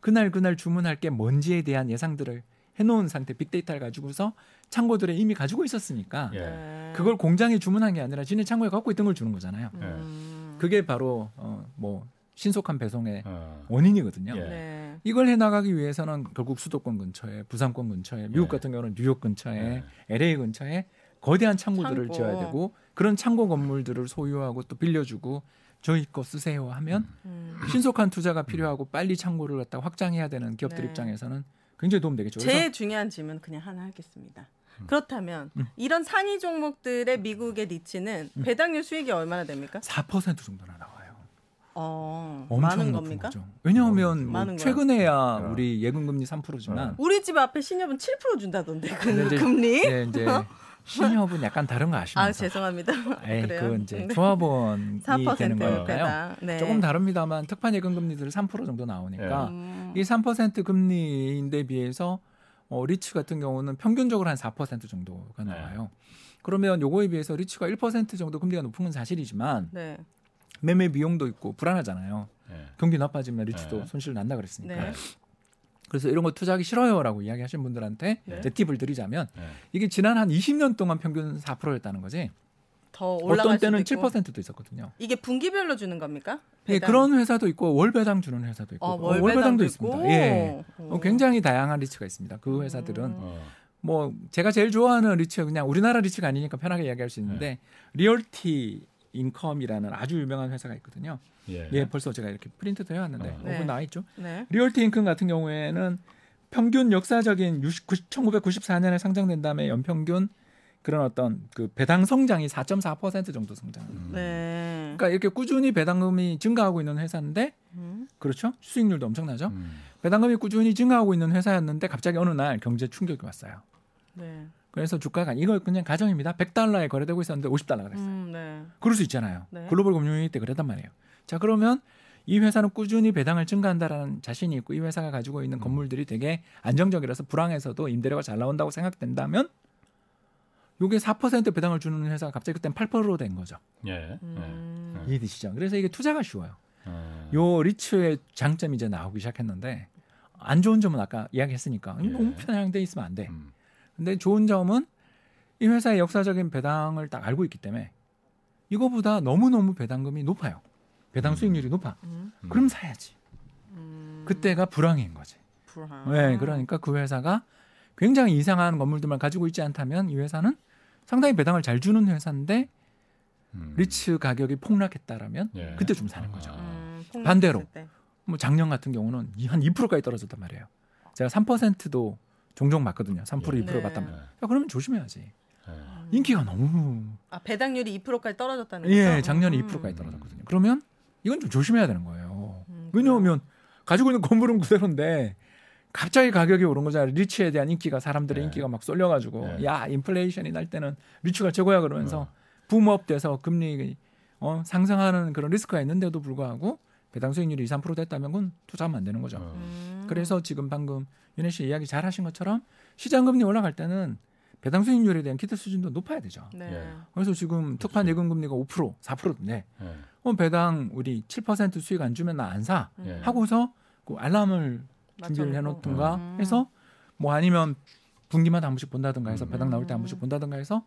그날 그날 주문할 게 뭔지에 대한 예상들을 해놓은 상태 빅데이터를 가지고서 창고들에 이미 가지고 있었으니까 예. 네. 그걸 공장에 주문한 게 아니라 지네 창고에 갖고 있던 걸 주는 거잖아요. 음. 그게 바로 어, 뭐 신속한 배송의 어. 원인이거든요. 예. 네. 이걸 해 나가기 위해서는 결국 수도권 근처에 부산권 근처에 미국 예. 같은 경우는 뉴욕 근처에 예. LA 근처에 거대한 창고들을 창고. 지어야 되고 그런 창고 건물들을 소유하고 또 빌려주고 저희 거 쓰세요 하면 음. 신속한 투자가 필요하고 빨리 창고를 갖다 확장해야 되는 기업들 네. 입장에서는 굉장히 도움 되겠죠. 그래서 제일 중요한 질문 그냥 하나 하겠습니다. 그렇다면 음. 이런 상위 종목들의 미국의 리치는 배당률 수익이 얼마나 됩니까? 4% 정도나 나와요. 어, 엄청 많은 높은 겁니까? 거죠. 왜냐하면 뭐 많은 거야. 최근에야 어. 우리 예금금리 3%지만 우리 집 앞에 신협은 7% 준다던데 그 금리? 예, 이제 신협은 약간 다른 거 아시면서 아 죄송합니다. 에이, 그래요? 그 이제 네. 조합원이 4% 되는 거니까요. 네. 조금 다릅니다만 특판 예금 금리들이 3% 정도 나오니까 음. 이3% 금리인데 비해서 어, 리츠 같은 경우는 평균적으로 한 4% 정도가 네. 나와요. 그러면 요거에 비해서 리츠가 1% 정도 금리가 높은 건 사실이지만 네. 매매 비용도 있고 불안하잖아요. 예. 경기 나빠지면 리츠도 네. 손실 난다 그랬으니까. 네. 그래서 이런 거 투자하기 싫어요라고 이야기하신 분들한테 네. 제 팁을 드리자면 예. 이게 지난 한 20년 동안 평균 4%였다는 거지. 더 어떤 때는 있고. 7%도 있었거든요. 이게 분기별로 주는 겁니까? 예, 배당? 그런 회사도 있고 월 배당 주는 회사도 있고 어, 어, 월월 배당도 배당도 있습니다. 있고. 예. 오. 어, 굉장히 다양한 리츠가 있습니다. 그 회사들은 음. 어. 뭐 제가 제일 좋아하는 리츠 그냥 우리나라 리츠가 아니니까 편하게 이야기할 수 있는데 Realty Income이라는 아주 유명한 회사가 있거든요. 예. 예, 벌써 제가 이렇게 프린트도 해왔는데 어. 어, 네. 나와 있죠. 네. Realty Income 같은 경우에는 평균 역사적인 60, 1994년에 상장된 다음에 연평균 그런 어떤 그 배당 성장이 4.4% 정도 성장. 음. 네. 그러니까 이렇게 꾸준히 배당금이 증가하고 있는 회사인데 음. 그렇죠? 수익률도 엄청나죠. 음. 배당금이 꾸준히 증가하고 있는 회사였는데 갑자기 어느 날 경제 충격이 왔어요. 네. 그래서 주가가 이거 그냥 가정입니다. 100달러에 거래되고 있었는데 50달러가 됐어요. 음, 네. 그럴 수 있잖아요. 네. 글로벌 금융위기 때 그랬단 말이에요. 자 그러면 이 회사는 꾸준히 배당을 증가한다라는 자신이 있고 이 회사가 가지고 있는 건물들이 되게 안정적이라서 불황에서도 임대료가 잘 나온다고 생각된다면 요게 4% 배당을 주는 회사가 갑자기 그땐 8%로 된 거죠. 예. 예. 음. 이해되시죠? 그래서 이게 투자가 쉬워요. 어. 요 리츠의 장점이 이제 나오기 시작했는데 안 좋은 점은 아까 이야기했으니까 예. 너무 편향돼 있으면 안 돼. 음. 근데 좋은 점은 이 회사의 역사적인 배당을 딱 알고 있기 때문에 이거보다 너무너무 배당금이 높아요. 배당 음. 수익률이 높아. 음. 음. 그럼 사야지. 음. 그때가 불황인 거지. 불황. 네, 그러니까 그 회사가 굉장히 이상한 건물들만 가지고 있지 않다면 이 회사는 상당히 배당을 잘 주는 회사인데 음. 리츠 가격이 폭락했다라면 예. 그때 좀 사는 거죠. 아. 음, 반대로. 때. 뭐 작년 같은 경우는 이- 한 2%까지 떨어졌단 말이에요. 제가 3%도 종종 맞거든요. 3% 예. 2% 네. 예. 말이에요. 야, 그러면 조심해야지. 예. 인기가 너무 아 배당률이 2%까지 떨어졌다는 거죠? 예, 작년에 음. 2%까지 떨어졌거든요. 그러면 이건 좀 조심해야 되는 거예요. 음, 왜냐하면 가지고 있는 건물은 그대로인데 갑자기 가격이 오른 거잖아요. 리츠에 대한 인기가 사람들의 네. 인기가 막 쏠려가지고 네. 야 인플레이션이 날 때는 리츠가 최고야 그러면서 붐업돼서 금리 어, 상승하는 그런 리스크가 있는데도 불구하고 배당 수익률이 2, 3% 됐다면 그건 투자하면 안 되는 거죠. 어. 음. 그래서 지금 방금 윤혜 씨 이야기 잘 하신 것처럼 시장 금리 올라갈 때는 배당 수익률에 대한 기대 수준도 높아야 되죠. 네. 예. 그래서 지금 특판 예금 금리가 5% 4%인데 예. 어, 배당 우리 7% 수익 안 주면 나 안 사. 음. 예. 하고서 그 알람을 준비를. 해놓든가 음. 해서 뭐 아니면 분기마다 한 번씩 본다든가 해서 음. 배당 나올 때 한 번씩 본다든가 해서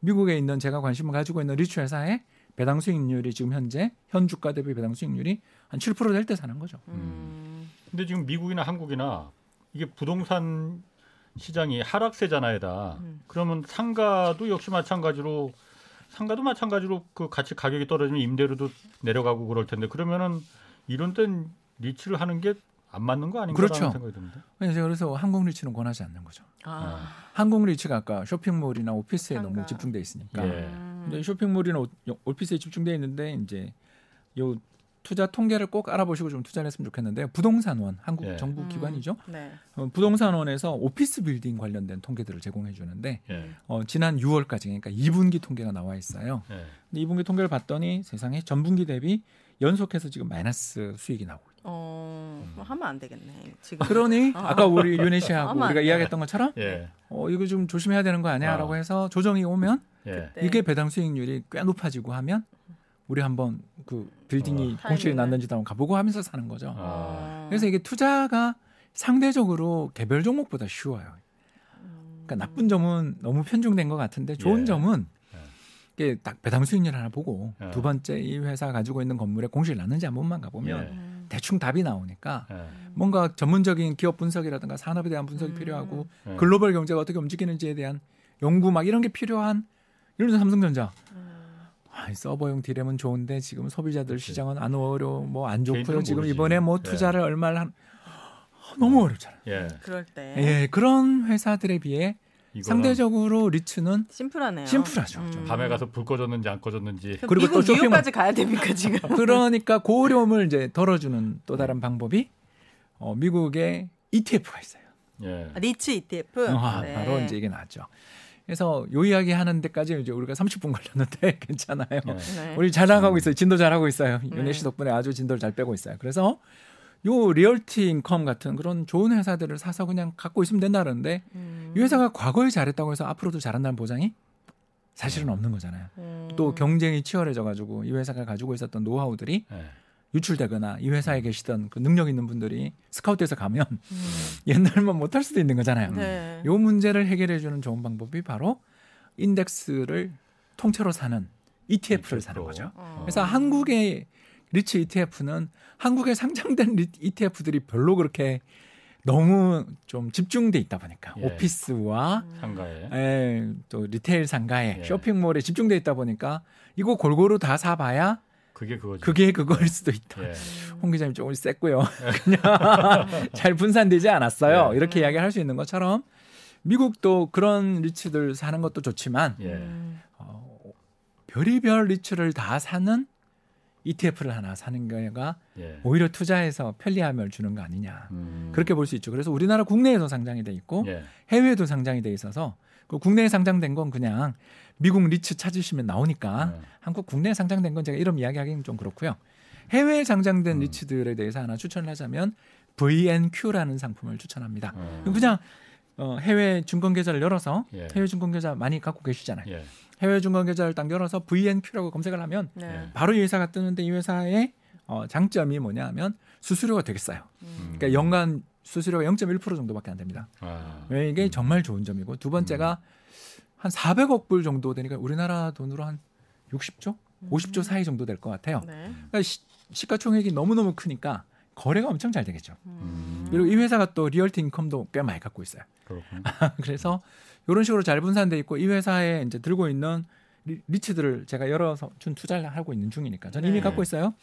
미국에 있는 제가 관심을 가지고 있는 리츠 회사의 배당 수익률이 지금 현재 현 주가 대비 배당 수익률이 한 7%될 때 사는 거죠. 음. 근데 지금 미국이나 한국이나 이게 부동산 시장이 하락세잖아요, 다. 음. 그러면 상가도 역시 마찬가지로 상가도 마찬가지로 그 같이 가격이 떨어지면 임대료도 내려가고 그럴 텐데 그러면은 이런 땐 리츠를 하는 게 안 맞는 거 아닌가 그렇죠. 생각이 듭니다. 그래서 그래서 한국 리츠는 권하지 않는 거죠. 아. 한국 리츠가 아까 쇼핑몰이나 오피스에 상가. 너무 집중돼 있으니까 예. 음. 이제 쇼핑몰이나 오- 오피스에 집중돼 있는데 이제 요 투자 통계를 꼭 알아보시고 좀 투자를 했으면 좋겠는데요. 부동산원 한국 예. 정부 음. 기관이죠. 네. 어, 부동산원에서 오피스 빌딩 관련된 통계들을 제공해 주는데 예. 어, 지난 6월까지 그러니까 2분기 통계가 나와 있어요. 예. 근데 2분기 통계를 봤더니 세상에 전분기 대비 연속해서 지금 마이너스 수익이 나오고 있어요. 어, 뭐 하면 안 되겠네. 지금. 그러니 어. 아까 우리 윤혜 씨하고 우리가 안 이야기했던 것처럼 예. 어, 이거 좀 조심해야 되는 거 아니야라고 아. 해서 조정이 오면 예. 네. 이게 배당 수익률이 꽤 높아지고 하면 우리 한번 그 빌딩이 어. 공실이. 났는지도 한번 가보고 하면서 사는 거죠. 아. 어. 그래서 이게 투자가 상대적으로 개별 종목보다 쉬워요. 음. 그러니까 나쁜 점은 너무 편중된 것 같은데 좋은 예. 점은 예. 이게 딱 배당 수익률 하나 보고 예. 두 번째 이 회사 가지고 있는 건물에 공실 났는지 한 번만 가보면 예. 음. 대충 답이 나오니까 예. 뭔가 전문적인 기업 분석이라든가 산업에 대한 분석이 음. 필요하고 예. 글로벌 경제가 어떻게 움직이는지에 대한 연구 막 이런 게 필요한 예를 들어 삼성전자 음. 아, 이 서버용 디램은 좋은데 지금 소비자들. 시장은 안 어려 뭐 안 좋고요. 지금 모르지. 이번에 뭐 예. 투자를 얼마를 한 아, 너무 어렵잖아요. 예. 그럴 때 예, 그런 회사들에 비해 상대적으로 리츠는 심플하네요. 심플하죠. 음. 밤에 가서 불 꺼졌는지 안 꺼졌는지 그리고 미국 또 뉴욕까지 가야 됩니까 지금? 그러니까 그 어려움을 이제 덜어주는 또 다른 방법이 어, 미국의 ETF가 있어요. 예. 아, 리츠 ETF. 아, 네. 바로 이제 이게 나왔죠. 그래서 요 이야기 하는 데까지 이제 우리가 30분 걸렸는데 괜찮아요. 예. 네. 우리 잘 나가고 있어요. 진도 잘하고 있어요. 네. 윤혜 씨 덕분에 아주 진도를 잘 빼고 있어요. 그래서 요 Realty Income 같은 그런 좋은 회사들을 사서 그냥 갖고 있으면 된다 그러는데 음. 이 회사가 과거에 잘했다고 해서 앞으로도 잘한다는 보장이 사실은 없는 거잖아요. 음. 또 경쟁이 치열해져 가지고 이 회사가 가지고 있었던 노하우들이 예. 유출되거나 이 회사에 계시던 그 능력 있는 분들이 스카우트돼서 가면 음. 옛날만 못할 수도 있는 거잖아요. 네. 요 문제를 해결해 주는 좋은 방법이 바로 인덱스를 통째로 사는 ETF를 사는 거죠. 어. 그래서 한국의 리츠 ETF는 한국에 상장된 리- ETF들이 별로 그렇게 너무 좀 집중돼 있다 보니까 예. 오피스와 상가에 에, 또 리테일 상가에 예. 쇼핑몰에 집중돼 있다 보니까 이거 골고루 다 사봐야 그게 그거죠. 그게 그거일 수도 있다. 예. 홍 기자님 조금 셌고요. 그냥 잘 분산되지 않았어요. 네. 이렇게 이야기할 수 있는 것처럼 미국도 그런 리츠들 사는 것도 좋지만 예. 음. 어, 별의별 리츠를 다 사는 ETF를 하나 사는 거가 예. 오히려 투자해서 편리함을 주는 거 아니냐. 음. 그렇게 볼 수 있죠. 그래서 우리나라 국내에도 상장이 돼 있고 예. 해외에도 상장이 돼 있어서 그 국내에 상장된 건 그냥 미국 리츠 찾으시면 나오니까 예. 한국 국내에 상장된 건 제가 이런 이야기하기는 좀 그렇고요. 해외에 상장된 음. 리츠들에 대해서 하나 추천을 하자면 VNQ라는 상품을 추천합니다. 어. 그냥 어, 해외 증권 계좌를 열어서 예. 해외 증권 계좌 많이 갖고 계시잖아요. 예. 해외 증권 계좌를 딱 열어서 VNQ라고 검색을 하면 네. 예. 바로 이 회사가 뜨는데 이 회사의 어, 장점이 뭐냐면 수수료가 되게 싸요. 음. 그러니까 연간 수수료가 0.1% 정도밖에 안 됩니다. 아. 왜 이게 정말 좋은 점이고 두 번째가 한 400억 불 정도 되니까 우리나라 돈으로 한 60조, 50조 사이 정도 될 것 같아요. 네. 그러니까 시, 시가총액이 너무 너무 크니까 거래가 엄청 잘 되겠죠. 음. 그리고 이 회사가 또 Realty Income도 꽤 많이 갖고 있어요. 그래서 이런 식으로 잘 분산돼 있고 이 회사에 이제 들고 있는 리, 리츠들을 제가 열어서 준 투자를 하고 있는 중이니까 저는 이미 네. 갖고 있어요.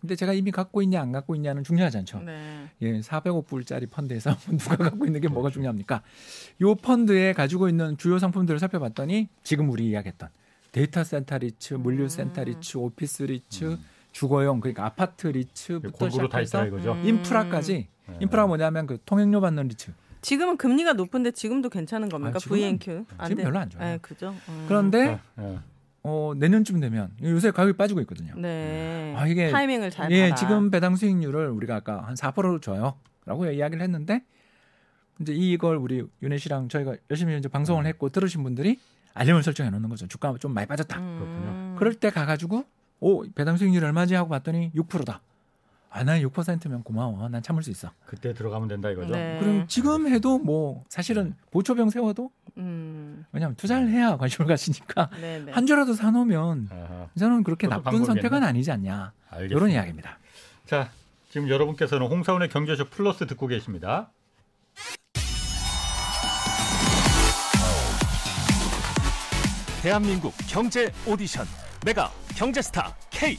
근데 제가 이미 갖고 있냐 안 갖고 있냐는 중요하지 않죠. 네. 예, 400억 불짜리 펀드에서 누가 갖고 있는 게 뭐가 중요합니까? 요 펀드에 가지고 있는 주요 상품들을 살펴봤더니 지금 우리 이야기했던 데이터 센터 리츠, 물류 센터 리츠, 오피스 리츠, 음. 주거용 그러니까 아파트 리츠부터 골고루 다 있다 시작해서 이거죠. 음. 인프라까지 네. 인프라가 뭐냐면 그 통행료 받는 리츠. 지금은 금리가 높은데 지금도 괜찮은 겁니까? 아, VNQ. 지금 별로 안 좋아요. 네, 그죠. 음. 그런데 예. 어, 내년쯤 되면 요새 가격이 빠지고 있거든요. 네. 아, 이게- 타이밍을 잘 예, 봐라. 지금 배당 수익률을 우리가 아까 한 4%로 줘요라고 이야기를 했는데 이제 이걸 우리 윤혜 씨랑 저희가 열심히 이제 방송을 네. 했고 들으신 분들이 알림을 설정해 놓는 거죠. 주가 좀 많이 빠졌다. 음. 그럴 때 가가지고 오 배당 수익률 얼마지 하고 봤더니 6%다. 아, 난 6%면 고마워. 난 참을 수 있어. 그때 들어가면 된다 이거죠. 네. 그럼 지금 해도 뭐 사실은 보초병 세워도 음. 왜냐하면 투자를 해야 관심을 가시니까 네, 네. 한 주라도 사놓으면 아하, 저는 그렇게 나쁜 방법이겠네. 선택은 아니지 않냐. 알겠습니다. 이런 이야기입니다. 자, 지금 여러분께서는 홍사원의 경제쇼 플러스 듣고 계십니다. 대한민국 경제 오디션 메가 경제스타 K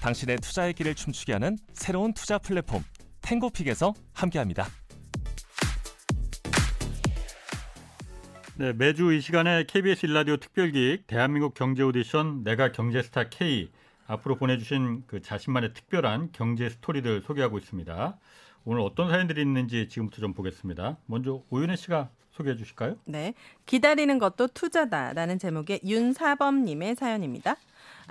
당신의 투자의 길을 춤추게 하는 새로운 투자 플랫폼 탱고픽에서 함께합니다. 네, 매주 이 시간에 KBS 일라디오 특별기획 대한민국 경제 오디션 내가 경제스타 K 앞으로 보내주신 그 자신만의 특별한 경제 스토리들 소개하고 있습니다. 오늘 어떤 사연들이 있는지 지금부터 좀 보겠습니다. 먼저 오윤혜 씨가 소개해 주실까요? 네. 기다리는 것도 투자다라는 제목의 윤사범님의 사연입니다.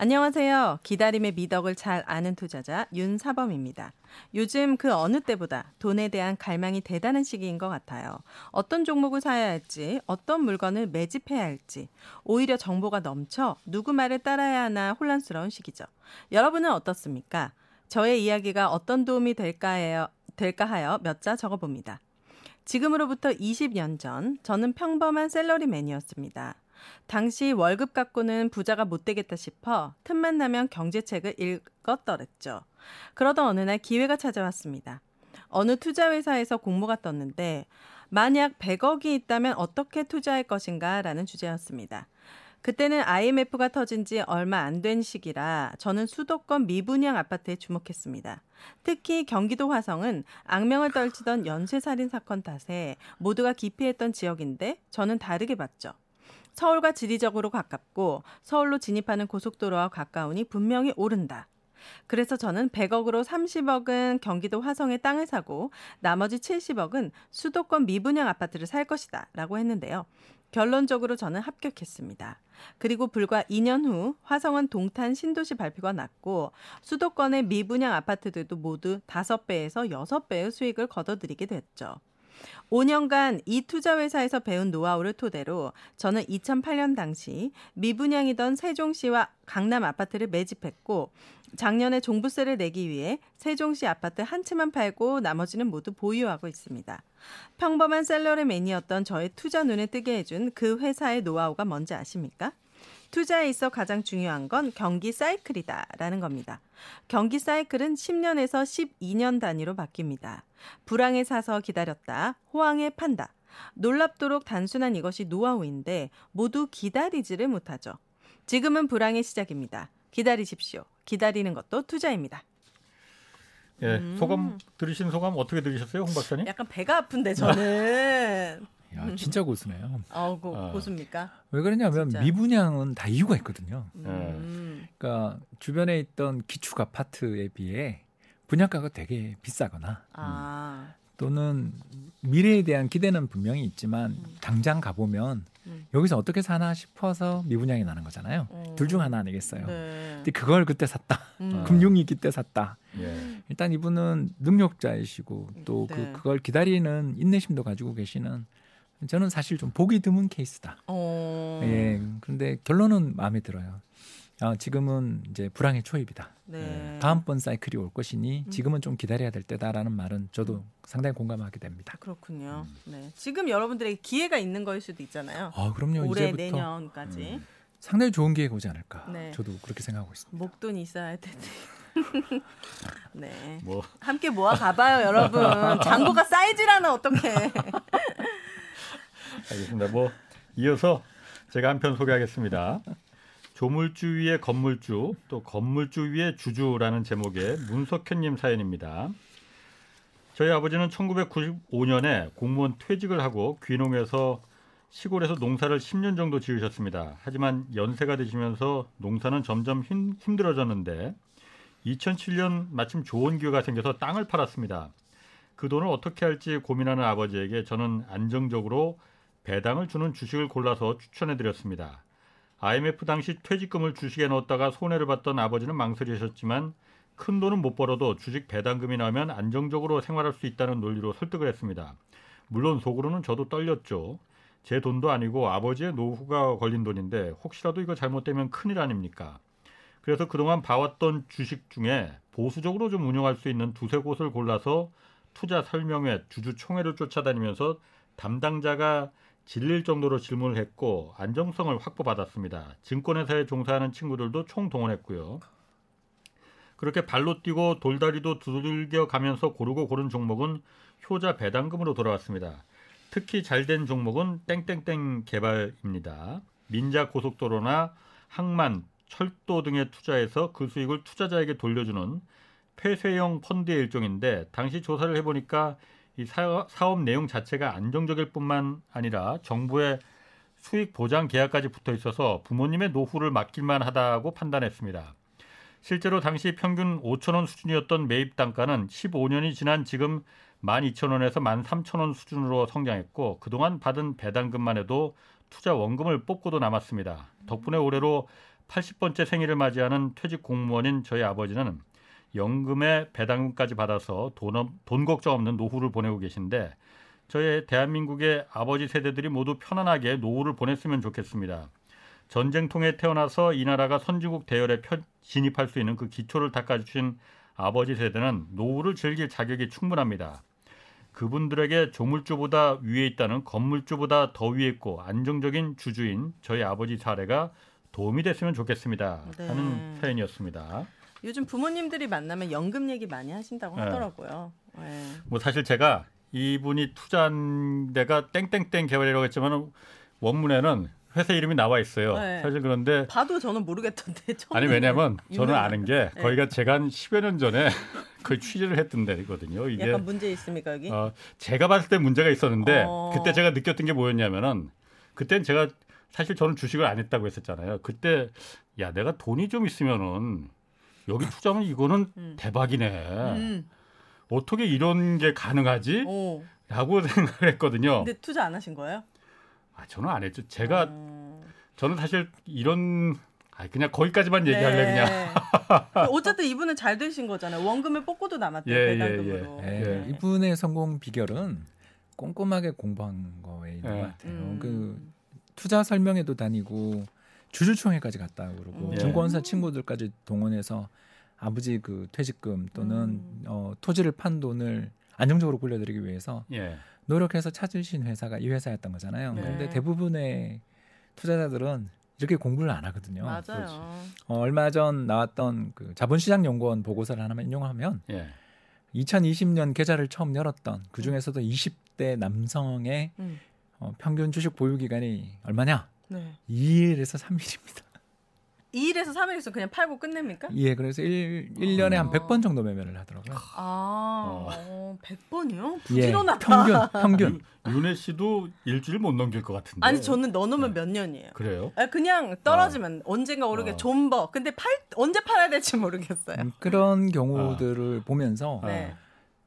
안녕하세요. 기다림의 미덕을 잘 아는 투자자 윤사범입니다. 요즘 그 어느 때보다 돈에 대한 갈망이 대단한 시기인 것 같아요. 어떤 종목을 사야 할지, 어떤 물건을 매집해야 할지, 오히려 정보가 넘쳐 누구 말을 따라야 하나 혼란스러운 시기죠. 여러분은 어떻습니까? 저의 이야기가 어떤 도움이 될까 해요, 될까 하여 몇 자 적어봅니다. 지금으로부터 20년 전 저는 평범한 셀러리맨이었습니다. 당시 월급 갖고는 부자가 못 되겠다 싶어 틈만 나면 경제책을 읽었더랬죠. 그러던 어느 날 기회가 찾아왔습니다. 어느 투자회사에서 공모가 떴는데 만약 100억이 있다면 어떻게 투자할 것인가 라는 주제였습니다. 그때는 IMF가 터진 지 얼마 안 된 시기라 저는 수도권 미분양 아파트에 주목했습니다. 특히 경기도 화성은 악명을 떨치던 연쇄살인 사건 탓에 모두가 기피했던 지역인데 저는 다르게 봤죠. 서울과 지리적으로 가깝고 서울로 진입하는 고속도로와 가까우니 분명히 오른다. 그래서 저는 100억으로 30억은 경기도 화성에 땅을 사고 나머지 70억은 수도권 미분양 아파트를 살 것이다 라고 했는데요. 결론적으로 저는 합격했습니다. 그리고 불과 2년 후 화성은 동탄 신도시 발표가 났고 수도권의 미분양 아파트들도 모두 5배에서 6배의 수익을 거둬들이게 됐죠. 5년간 이 투자회사에서 배운 노하우를 토대로 저는 2008년 당시 미분양이던 세종시와 강남 아파트를 매집했고 작년에 종부세를 내기 위해 세종시 아파트 한 채만 팔고 나머지는 모두 보유하고 있습니다. 평범한 셀러리맨이었던 저의 투자 눈에 뜨게 해준 그 회사의 노하우가 뭔지 아십니까? 투자에 있어 가장 중요한 건 경기 사이클이다라는 겁니다. 경기 사이클은 10년에서 12년 단위로 바뀝니다. 불황에 사서 기다렸다, 호황에 판다. 놀랍도록 단순한 이것이 노하우인데 모두 기다리지를 못하죠. 지금은 불황의 시작입니다. 기다리십시오. 기다리는 것도 투자입니다. 예, 음. 소감 들으신 소감 어떻게 들으셨어요, 홍 박사님? 약간 배가 아픈데 저는. 야, 진짜 고수네요. 어우 고, 아. 고수입니까? 왜 그러냐면 진짜. 미분양은 다 이유가 있거든요. 음. 그러니까 주변에 있던 기축 아파트에 비해 분양가가 되게 비싸거나 아. 또는 미래에 대한 기대는 분명히 있지만 음. 당장 가보면 음. 여기서 어떻게 사나 싶어서 미분양이 나는 거잖아요. 어. 둘중 하나 아니겠어요. 네. 근데 그걸 그때 샀다. 음. 금융위기 때 샀다. 예. 일단 이분은 능력자이시고 또그 네. 그걸 기다리는 인내심도 가지고 계시는 저는 사실 좀 보기 드문 케이스다. 어. 예. 그런데 결론은 마음에 들어요. 아, 지금은 이제 불황의 초입이다. 네. 다음번 사이클이 올 것이니 음. 지금은 좀 기다려야 될 때다라는 말은 저도 상당히 공감하게 됩니다. 그렇군요. 음. 네. 지금 여러분들에게 기회가 있는 거일 수도 있잖아요. 아, 그럼요. 올해 이제부터 내년까지 음. 상당히 좋은 기회가 오지 않을까. 네. 저도 그렇게 생각하고 있습니다. 목돈이 있어야 할 텐데. 네. 뭐 함께 모아 가봐요, 여러분. 잔고가 쌓이지라는 어떻게? 알겠습니다. 뭐 이어서 제가 한 편 소개하겠습니다. 조물주 위에 건물주 또 건물주 위에 주주라는 제목의 문석현님 사연입니다. 저희 아버지는 1995년에 공무원 퇴직을 하고 귀농해서 시골에서 농사를 10년 정도 지으셨습니다. 하지만 연세가 드시면서 농사는 점점 힘, 힘들어졌는데 2007년 마침 좋은 기회가 생겨서 땅을 팔았습니다. 그 돈을 어떻게 할지 고민하는 아버지에게 저는 안정적으로 배당을 주는 주식을 골라서 추천해 드렸습니다. IMF 당시 퇴직금을 주식에 넣었다가 손해를 봤던 아버지는 망설이셨지만 큰 돈은 못 벌어도 주식 배당금이 나오면 안정적으로 생활할 수 있다는 논리로 설득을 했습니다. 물론 속으로는 저도 떨렸죠. 제 돈도 아니고 아버지의 노후가 걸린 돈인데 혹시라도 이거 잘못되면 큰일 아닙니까? 그래서 그동안 봐왔던 주식 중에 보수적으로 좀 운용할 수 있는 두세 곳을 골라서 투자 설명회, 주주 총회를 쫓아다니면서 담당자가 질릴 정도로 질문을 했고 안정성을 확보받았습니다. 증권회사에 종사하는 친구들도 총동원했고요. 그렇게 발로 뛰고 돌다리도 두들겨 가면서 고르고 고른 종목은 효자 배당금으로 돌아왔습니다. 특히 잘 된 종목은 땡땡땡 개발입니다. 민자 고속도로나 항만, 철도 등에 투자해서 그 수익을 투자자에게 돌려주는 폐쇄형 펀드의 일종인데 당시 조사를 해보니까 이 사- 사업 내용 자체가 안정적일 뿐만 아니라 정부의 수익 보장 계약까지 붙어 있어서 부모님의 노후를 맡길만 하다고 판단했습니다. 실제로 당시 평균 5천 원 수준이었던 매입 단가는 15년이 지난 지금 12,000원에서 13,000원 수준으로 성장했고 그동안 받은 배당금만 해도 투자 원금을 뽑고도 남았습니다. 덕분에 올해로 80번째 생일을 맞이하는 퇴직 공무원인 저희 아버지는 연금에 배당금까지 받아서 돈, 없- 돈 걱정 없는 노후를 보내고 계신데 저희 대한민국의 아버지 세대들이 모두 편안하게 노후를 보냈으면 좋겠습니다. 전쟁통에 태어나서 이 나라가 선진국 대열에 펴- 진입할 수 있는 그 기초를 닦아주신 아버지 세대는 노후를 즐길 자격이 충분합니다. 그분들에게 조물주보다 위에 있다는 건물주보다 더 위에 있고 안정적인 주주인 저희 아버지 사례가 도움이 됐으면 좋겠습니다. 네. 하는 사연이었습니다. 요즘 부모님들이 만나면 연금 얘기 많이 하신다고 네. 하더라고요. 네. 뭐 사실 제가 이분이 투자한 데가 땡땡땡 개발이라고 했지만 원문에는 회사 이름이 나와 있어요. 네. 사실 그런데 봐도 저는 모르겠던데. 아니 왜냐면 저는 아는 게 네. 거기가 제가 한 10여 년 전에 거의 취재를 했던 데거든요. 이게 약간 문제 있습니까 여기? 어, 제가 봤을 때 문제가 있었는데 어. 그때 제가 느꼈던 게 뭐였냐면은 그땐 제가 사실 저는 주식을 안 했다고 했었잖아요. 그때 야 내가 돈이 좀 있으면은 여기 투자하면 이거는 음. 대박이네. 음. 어떻게 이런 게 가능하지? 오. 라고 생각을 했거든요. 근데 투자 안 하신 거예요? 아, 저는 안 했죠. 제가 음. 저는 사실 이런 아, 그냥 거기까지만 얘기할래 그냥. 네. 어쨌든 이분은 잘 되신 거잖아요. 원금을 뽑고도 남았대요. 예, 예, 배당금으로. 예, 예. 이분의 성공 비결은 꼼꼼하게 공부한 거에 있는 예. 것 같아요. 음. 그 투자 설명회도 다니고 주주총회까지 갔다 그러고 음. 증권사 친구들까지 동원해서 아버지 그 퇴직금 또는 음. 어, 토지를 판 돈을 안정적으로 굴려드리기 위해서 예. 노력해서 찾으신 회사가 이 회사였던 거잖아요. 네. 그런데 대부분의 투자자들은 이렇게 공부를 안 하거든요. 맞아요. 어, 얼마 전 나왔던 그 자본시장연구원 보고서를 하나만 인용하면 예. 2020년 계좌를 처음 열었던 그 중에서도 20대 남성의 음. 어, 평균 주식 보유 기간이 얼마냐? 네. 2일에서 3일입니다. 2일에서 3일 있으면 그냥 팔고 끝냅니까? 예, 그래서 1, 일년에한 어. 100번 정도 매매를 하더라고요. 아, 어. 어, 100번이요? 예, 부지런하다. 평균, 평균. 윤혜 씨도 일주일 못 넘길 것 같은데. 아니 저는 넣어놓으면 몇 년이에요. 그래요? 아, 그냥 떨어지면 언젠가 오르게 어. 존버. 근데 팔 언제 팔아야 될지 모르겠어요. 음, 그런 경우들을 보면서 네.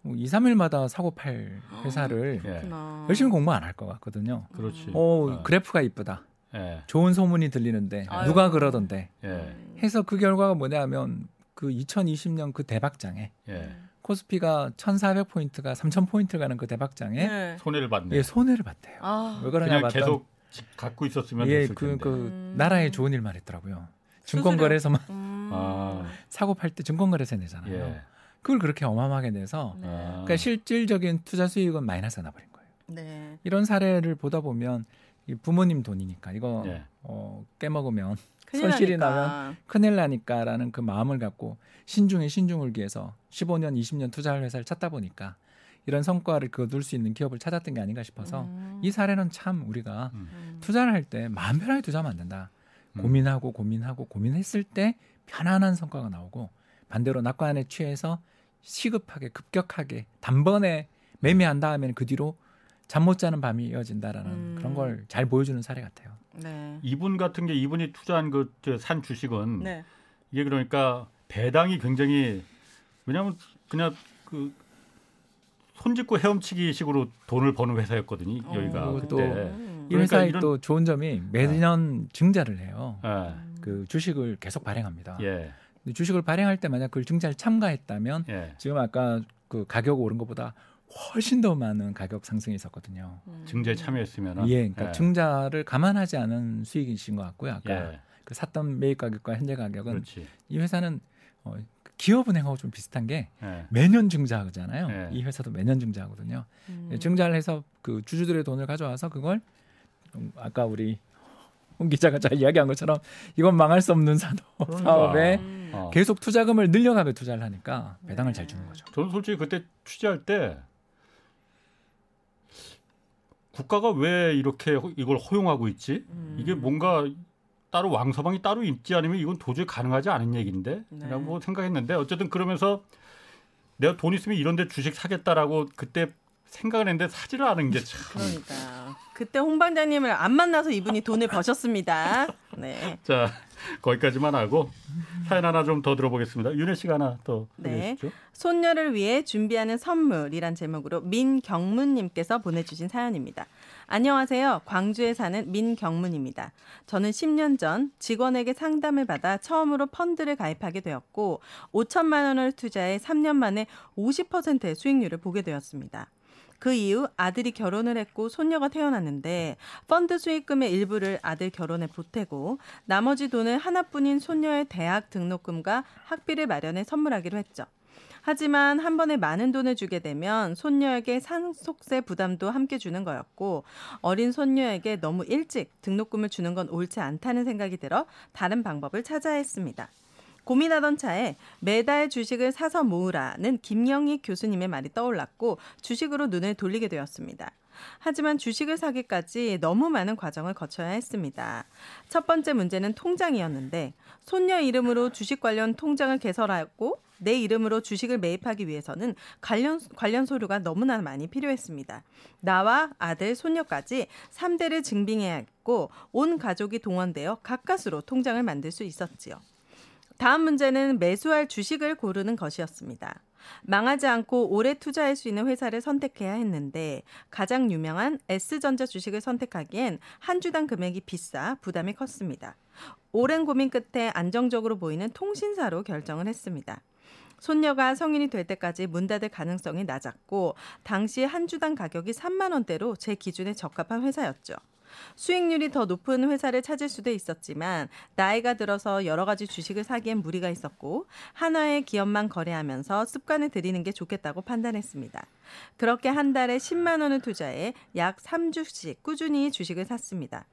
뭐 2, 3일마다 사고 팔 회사를 예. 열심히 공부 안 할 것 같거든요. 그렇지. 오, 어. 그래프가 이쁘다. 예. 좋은 소문이 들리는데 아유. 누가 그러던데 예. 해서 그 결과가 뭐냐면 그 2020년 그 대박장에 예. 코스피가 1,400포인트가 3,000포인트 가는 그 대박장에 네. 손해를 받네. 예, 손해를 봤대요. 아, 왜 그러냐 그냥 봤더니 계속 지- 갖고 있었으면 예, 됐을 그, 텐데. 그 음. 나라에 좋은 일만 했더라고요. 증권거래소만 음. 아. 사고 팔 때 증권거래소 내잖아요. 예. 그걸 그렇게 어마어마하게 내서 네. 아. 그러니까 실질적인 투자 수익은 마이너스가 나버린 거예요. 네. 이런 사례를 보다 보면 이 부모님 돈이니까 이거 예. 어, 깨먹으면 손실이 나니까. 큰일 나니까라는 그 마음을 갖고 신중에 신중을 기해서 15년, 20년 투자할 회사를 찾다 보니까 이런 성과를 거둘 수 있는 기업을 찾았던 게 아닌가 싶어서 음. 이 사례는 참 우리가 음. 투자를 할 때 마음 편하게 투자하면 안 된다. 음. 고민하고 고민하고 고민했을 때 편안한 성과가 나오고 반대로 낙관에 취해서 시급하게 급격하게 단번에 매매한 다음에는 그 뒤로 잠 못 자는 밤이 이어진다라는 음. 그런 걸 잘 보여주는 사례 같아요. 네. 이분 같은 게 이분이 투자한 그 산 주식은 네. 이게 그러니까 배당이 굉장히 왜냐하면 그냥 그 손짓고 헤엄치기 식으로 돈을 버는 회사였거든요. 어. 여기가 또 그때. 음. 이 그러니까 회사의 이런- 또 좋은 점이 매년 증자를 해요. 예. 그 주식을 계속 발행합니다. 예. 근데 주식을 발행할 때 만약 그 증자를 참가했다면 예. 지금 아까 그 가격 오른 것보다 훨씬 더 많은 가격 상승이 있었거든요. 음. 증자에 참여했으면 예, 그러니까 증자를 감안하지 않은 수익이신 것 같고요. 아까 예. 그 샀던 매입 가격과 현재 가격은 그렇지. 이 회사는 어, 기업은행하고 좀 비슷한 게 예. 매년 증자하잖아요. 네. 이 회사도 매년 증자하거든요. 음. 증자를 해서 그 주주들의 돈을 가져와서 그걸 음, 아까 우리 홍 기자가 잘 이야기한 것처럼 이건 망할 수 없는 산업 그러니까. 사업에 음. 어. 계속 투자금을 늘려가며 투자를 하니까 배당을 잘 주는 거죠. 저는 솔직히 그때 취재할 때 국가가 왜 이렇게 허- 이걸 허용하고 있지? 음. 이게 뭔가 따로 왕서방이 따로 있지 않으면 이건 도저히 가능하지 않은 얘기인데 네. 라고 생각했는데 어쨌든 그러면서 내가 돈 있으면 이런 데 주식 사겠다라고 그때 생각을 했는데 사지를 않은 게 참. 그러니까 그때 홍 반장님을 안 만나서 이분이 돈을 버셨습니다. 네. 자 거기까지만 하고 사연 하나 좀 더 들어보겠습니다. 윤혜 씨가 하나 더 네. 보내주시죠. 손녀를 위해 준비하는 선물이란 제목으로 민경문님께서 보내주신 사연입니다. 안녕하세요. 광주에 사는 민경문입니다. 저는 10년 전 직원에게 상담을 받아 처음으로 펀드를 가입하게 되었고 5천만 원을 투자해 3년 만에 50%의 수익률을 보게 되었습니다. 그 이후 아들이 결혼을 했고 손녀가 태어났는데 펀드 수익금의 일부를 아들 결혼에 보태고 나머지 돈을 하나뿐인 손녀의 대학 등록금과 학비를 마련해 선물하기로 했죠. 하지만 한 번에 많은 돈을 주게 되면 손녀에게 상속세 부담도 함께 주는 거였고 어린 손녀에게 너무 일찍 등록금을 주는 건 옳지 않다는 생각이 들어 다른 방법을 찾아야 했습니다. 고민하던 차에 매달 주식을 사서 모으라는 김영희 교수님의 말이 떠올랐고 주식으로 눈을 돌리게 되었습니다. 하지만 주식을 사기까지 너무 많은 과정을 거쳐야 했습니다. 첫 번째 문제는 통장이었는데 손녀 이름으로 주식 관련 통장을 개설하고 내 이름으로 주식을 매입하기 위해서는 관련 관련 서류가 너무나 많이 필요했습니다. 나와 아들, 손녀까지 3대를 증빙해야 했고 온 가족이 동원되어 가까스로 통장을 만들 수 있었지요. 다음 문제는 매수할 주식을 고르는 것이었습니다. 망하지 않고 오래 투자할 수 있는 회사를 선택해야 했는데 가장 유명한 S전자 주식을 선택하기엔 한 주당 금액이 비싸 부담이 컸습니다. 오랜 고민 끝에 안정적으로 보이는 통신사로 결정을 했습니다. 손녀가 성인이 될 때까지 문 닫을 가능성이 낮았고 당시 한 주당 가격이 3만 원대로 제 기준에 적합한 회사였죠. 수익률이 더 높은 회사를 찾을 수도 있었지만 나이가 들어서 여러 가지 주식을 사기엔 무리가 있었고 하나의 기업만 거래하면서 습관을 들이는 게 좋겠다고 판단했습니다. 그렇게 한 달에 10만 원을 투자해 약 3주씩 꾸준히 주식을 샀습니다.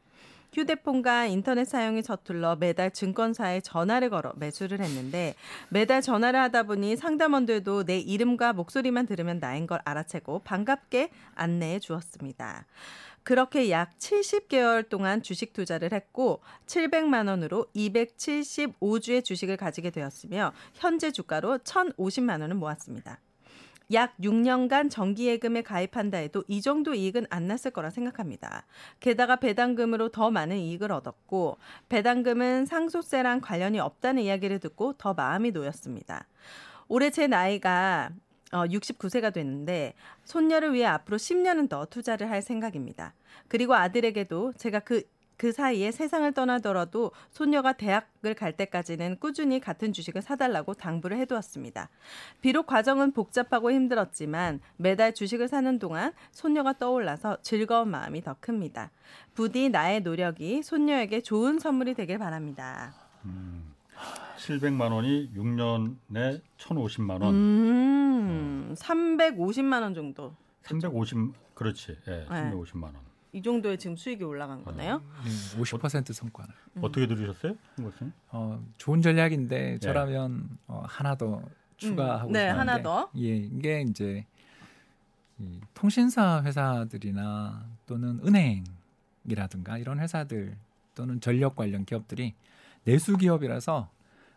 휴대폰과 인터넷 사용이 서툴러 매달 증권사에 전화를 걸어 매수를 했는데 매달 전화를 하다 보니 상담원들도 내 이름과 목소리만 들으면 나인 걸 알아채고 반갑게 안내해 주었습니다. 그렇게 약 70개월 동안 주식 투자를 했고 700만 원으로 275주의 주식을 가지게 되었으며 현재 주가로 1,050만 원을 모았습니다. 약 6년간 정기예금에 가입한다 해도 이 정도 이익은 안 났을 거라 생각합니다. 게다가 배당금으로 더 많은 이익을 얻었고 배당금은 상속세랑 관련이 없다는 이야기를 듣고 더 마음이 놓였습니다. 올해 제 나이가 어, 69세가 됐는데 손녀를 위해 앞으로 10년은 더 투자를 할 생각입니다. 그리고 아들에게도 제가 그, 그 사이에 세상을 떠나더라도 손녀가 대학을 갈 때까지는 꾸준히 같은 주식을 사달라고 당부를 해두었습니다. 비록 과정은 복잡하고 힘들었지만 매달 주식을 사는 동안 손녀가 떠올라서 즐거운 마음이 더 큽니다. 부디 나의 노력이 손녀에게 좋은 선물이 되길 바랍니다. 음, 700만 원이 6년에 1,050만 원. 음, 350만 원 정도. 350 그렇지. 예, 네. 350만 원. 이 정도의 지금 수익이 올라간 거네요. 네, 50% 성과를. 어떻게 들으셨어요? 어, 좋은 전략인데 저라면 어, 하나 더 추가하고 음, 네, 싶은데 하나 더. 예, 이게 이제 이 통신사 회사들이나 또는 은행이라든가 이런 회사들 또는 전력 관련 기업들이 내수 기업이라서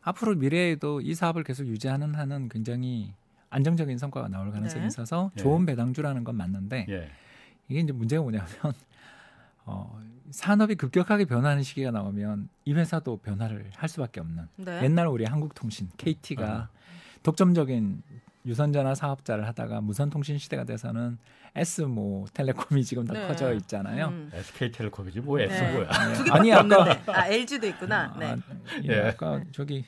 앞으로 미래에도 이 사업을 계속 유지하는 한은 굉장히 안정적인 성과가 나올 가능성이 네. 있어서 예. 좋은 배당주라는 건 맞는데 예. 이게 이제 문제가 뭐냐면 어, 산업이 급격하게 변하는 시기가 나오면 이 회사도 변화를 할 수밖에 없는 네. 옛날 우리 한국통신 KT가 독점적인 유선전화 사업자를 하다가 무선통신 시대가 돼서는 S 뭐 텔레콤이 지금 다 네. 커져 있잖아요. 음. SK텔레콤이지 뭐 S 네. 뭐야. 두 아니, 아까-. 아, LG도 있구나. 네. 아, 예, 예. 아까 저기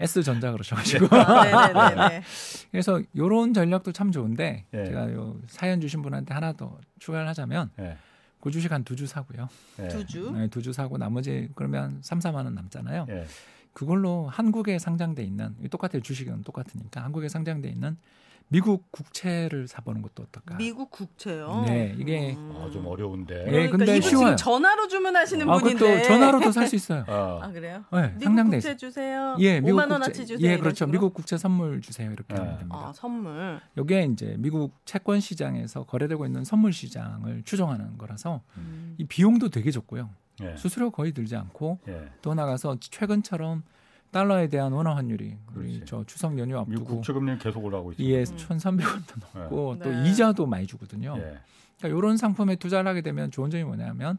S 전자 그러셔가지고 아. 그래서 요런 전략도 참 좋은데 예. 제가 요 사연 주신 분한테 하나 더 추가를 하자면 예. 그 주식 한 두 주 사고요. 예. 두 주. 네, 두 주 사고 나머지 그러면 3, 4만 원 남잖아요. 예. 그걸로 한국에 상장돼 있는 똑같아요 주식은 똑같으니까 한국에 상장돼 있는 미국 국채를 사보는 것도 어떨까? 미국 국채요. 네, 이게- 음. 아, 좀 어려운데. 예, 그러니까 근데 이분 쉬워요. 지금 전화로 주문하시는 아, 분인데. 그것도 전화로도 살 수 있어요. 아, 아 그래요? 네, 미국 상장돼 국채 있어요. 주세요. 예, 미국 5만 원어치 국채, 주세요. 예, 그렇죠. 식으로? 미국 국채 선물 주세요. 이렇게 네. 하면 됩니다. 아 선물. 이게 이제 미국 채권 시장에서 거래되고 있는 선물 시장을 추종하는 거라서 음. 이 비용도 되게 적고요. 예. 수수료 거의 들지 않고 예. 또 나가서 최근처럼 달러에 대한 원화 환율이 우리 그렇지. 저 추석 연휴 앞두고 국채금리는 계속 올라가고 있어요. 이에 음. 1,300원도 넘고 또 네. 이자도 많이 주거든요. 예. 그러니까 이런 상품에 투자를 하게 되면 좋은 점이 뭐냐면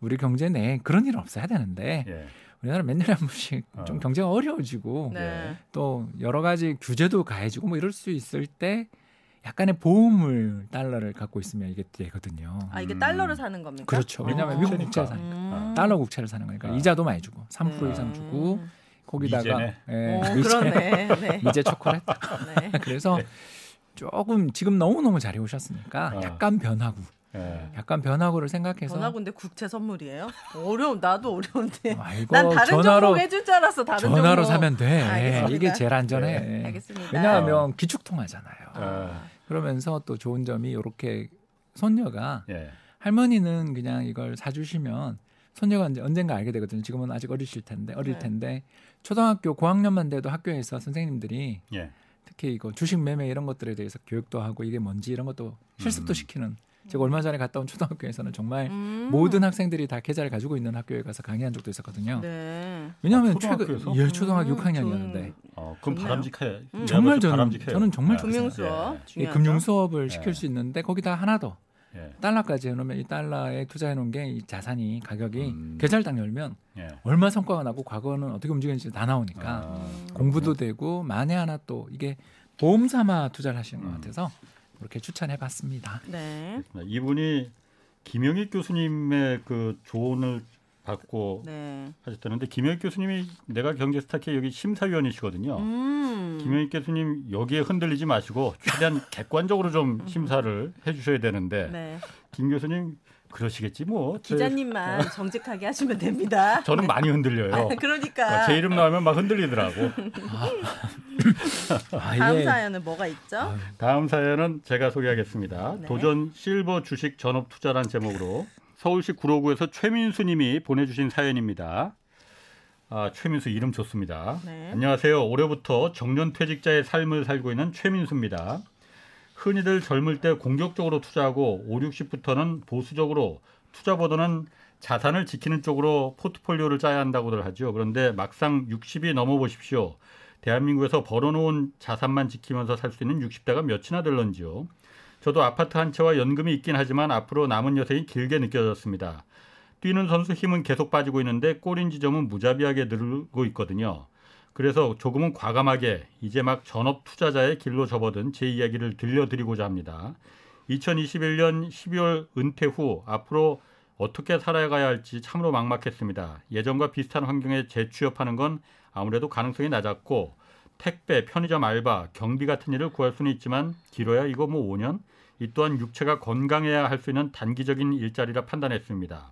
우리 경제 내에 그런 일은 없어야 되는데 예. 우리나라 맨날 한 번씩 어. 좀 경제가 어려워지고 네. 또 여러 가지 규제도 가해지고 뭐 이럴 수 있을 때 약간의 보험을 달러를 갖고 있으면 이게 되거든요. 아 이게 음. 달러를 사는 겁니까? 그렇죠. 왜냐하면 아, 미국 그러니까. 국채를 사니까 음. 달러 국채를 사는 거니까 아. 이자도 많이 주고 3% 네. 이상 주고 거기다가. 예, 오, 미제, 그러네. 네. 미제 초콜릿. 네. 그래서 조금 지금 너무 너무 잘 해오셨으니까 아. 약간 변하고 예. 약간 변화구를 생각해서 전화군데 국채 선물이에요? 어려운 나도 어려운데. 아이고 난 다른 전화로 종목 해줄 줄 알았어. 다른 전화로 종목. 사면 돼. 알겠습니다. 이게 제일 안전해. 네, 알겠습니다. 왜냐하면 기축통화잖아요. 아. 그러면서 또 좋은 점이 이렇게 손녀가 예. 할머니는 그냥 이걸 사주시면 손녀가 이제 언젠가 알게 되거든요. 지금은 아직 어리실 텐데 어릴 네. 텐데 초등학교 고학년만 돼도 학교에서 선생님들이 예. 특히 이거 주식 매매 이런 것들에 대해서 교육도 하고 이게 뭔지 이런 것도 실습도 음. 시키는 제가 얼마 전에 갔다 온 초등학교에서는 정말 음. 모든 학생들이 다 계좌를 가지고 있는 학교에 가서 강의한 적도 있었거든요. 네. 왜냐하면 아, 초등학교에서? 최근 예 초등학교 음, 6학년이었는데 어, 그럼 좋네요. 바람직해. 음. 정말 저는 바람직해요. 저는 정말 예. 금융 예. 수업 이 중요하죠. 금융 수업을 시킬 예. 수 있는데 거기다 하나 더 예. 달러까지 해놓으면 이 달러에 투자해 놓은 게 이 자산이 가격이 음. 계좌를 딱 열면 예. 얼마 성과가 나고 과거는 어떻게 움직였는지 다 나오니까 아, 공부도 되고 만에 하나 또 이게 보험 삼아 투자를 하시는 것 음. 같아서 그렇게 추천해봤습니다. 네. 이분이 김영익 교수님의 그 조언을 받고 네. 하셨다는데 김영익 교수님이 내가 경제 스타K 여기 심사위원이시거든요. 음. 김영익 교수님 여기에 흔들리지 마시고 최대한 객관적으로 좀 심사를 해주셔야 되는데 네. 김 교수님 그러시겠지 뭐. 저- 기자님만 정직하게 하시면 됩니다. 저는 많이 흔들려요. 아, 그러니까 어, 제 이름 나오면 막 흔들리더라고. 아, 다음 이게 사연은 뭐가 있죠? 다음 사연은 제가 소개하겠습니다. 네. 도전 실버 주식 전업 투자란 제목으로 서울시 구로구에서 최민수 님이 보내주신 사연입니다. 아, 최민수 이름 좋습니다. 네. 안녕하세요. 올해부터 정년퇴직자의 삶을 살고 있는 최민수입니다. 흔히들 젊을 때 공격적으로 투자하고 5, 60부터는 보수적으로 투자보다는 자산을 지키는 쪽으로 포트폴리오를 짜야 한다고들 하죠. 그런데 막상 60이 넘어 보십시오. 대한민국에서 벌어놓은 자산만 지키면서 살 수 있는 60대가 몇이나 될런지요. 저도 아파트 한 채와 연금이 있긴 하지만 앞으로 남은 여생이 길게 느껴졌습니다. 뛰는 선수 힘은 계속 빠지고 있는데 골인 지점은 무자비하게 늘고 있거든요. 그래서 조금은 과감하게 이제 막 전업 투자자의 길로 접어든 제 이야기를 들려드리고자 합니다. 2021년 12월 은퇴 후 앞으로 어떻게 살아가야 할지 참으로 막막했습니다. 예전과 비슷한 환경에 재취업하는 건 아무래도 가능성이 낮았고 택배, 편의점 알바, 경비 같은 일을 구할 수는 있지만 길어야 이거 뭐 5년? 이 또한 육체가 건강해야 할 수 있는 단기적인 일자리라 판단했습니다.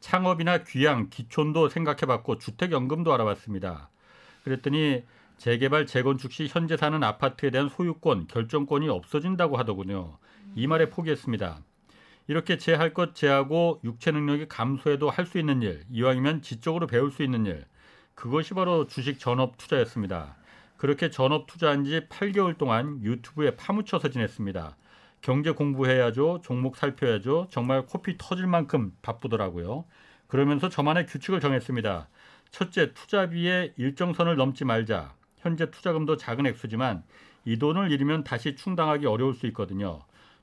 창업이나 귀향, 기촌도 생각해봤고 주택연금도 알아봤습니다. 그랬더니 재개발, 재건축 시 현재 사는 아파트에 대한 소유권, 결정권이 없어진다고 하더군요. 이 말에 포기했습니다. 이렇게 제 할 것 제하고 육체 능력이 감소해도 할 수 있는 일, 이왕이면 지적으로 배울 수 있는 일, 그것이 바로 주식 전업 투자였습니다. 그렇게 전업 투자한 지 8개월 동안 유튜브에 파묻혀서 지냈습니다. 경제 공부해야죠. 종목 살펴야죠. 정말 코피 터질 만큼 바쁘더라고요. 그러면서 저만의 규칙을 정했습니다. 첫째, 투자비의 일정선을 넘지 말자. 현재 투자금도 작은 액수지만 이 돈을 잃으면 다시 충당하기 어려울 수 있거든요.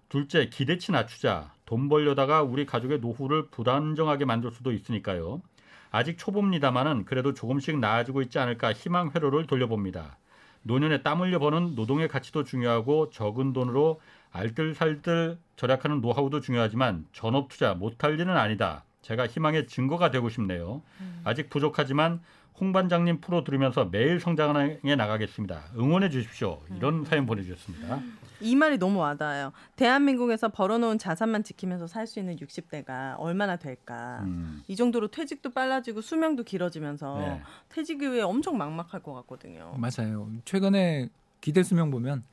둘째, 기대치 낮추자. 돈 벌려다가 우리 가족의 노후를 불안정하게 만들 수도 있으니까요. 아직 초보입니다만은 그래도 조금씩 나아지고 있지 않을까 희망 회로를 돌려봅니다. 노년에 땀 흘려 버는 노동의 가치도 중요하고 적은 돈으로 알뜰살뜰 절약하는 노하우도 중요하지만 전업 투자 못할 일은 아니다. 제가 희망의 증거가 되고 싶네요. 아직 부족하지만 홍 반장님 프로 들으면서 매일 성장해 나가겠습니다. 응원해 주십시오. 이런 사연 보내주셨습니다. 이 말이 너무 와닿아요. 대한민국에서 벌어놓은 자산만 지키면서 살 수 있는 60대가 얼마나 될까. 음, 이 정도로 퇴직도 빨라지고 수명도 길어지면서 네. 퇴직 이후에 엄청 막막할 것 같거든요. 맞아요. 최근에 기대 수명 보면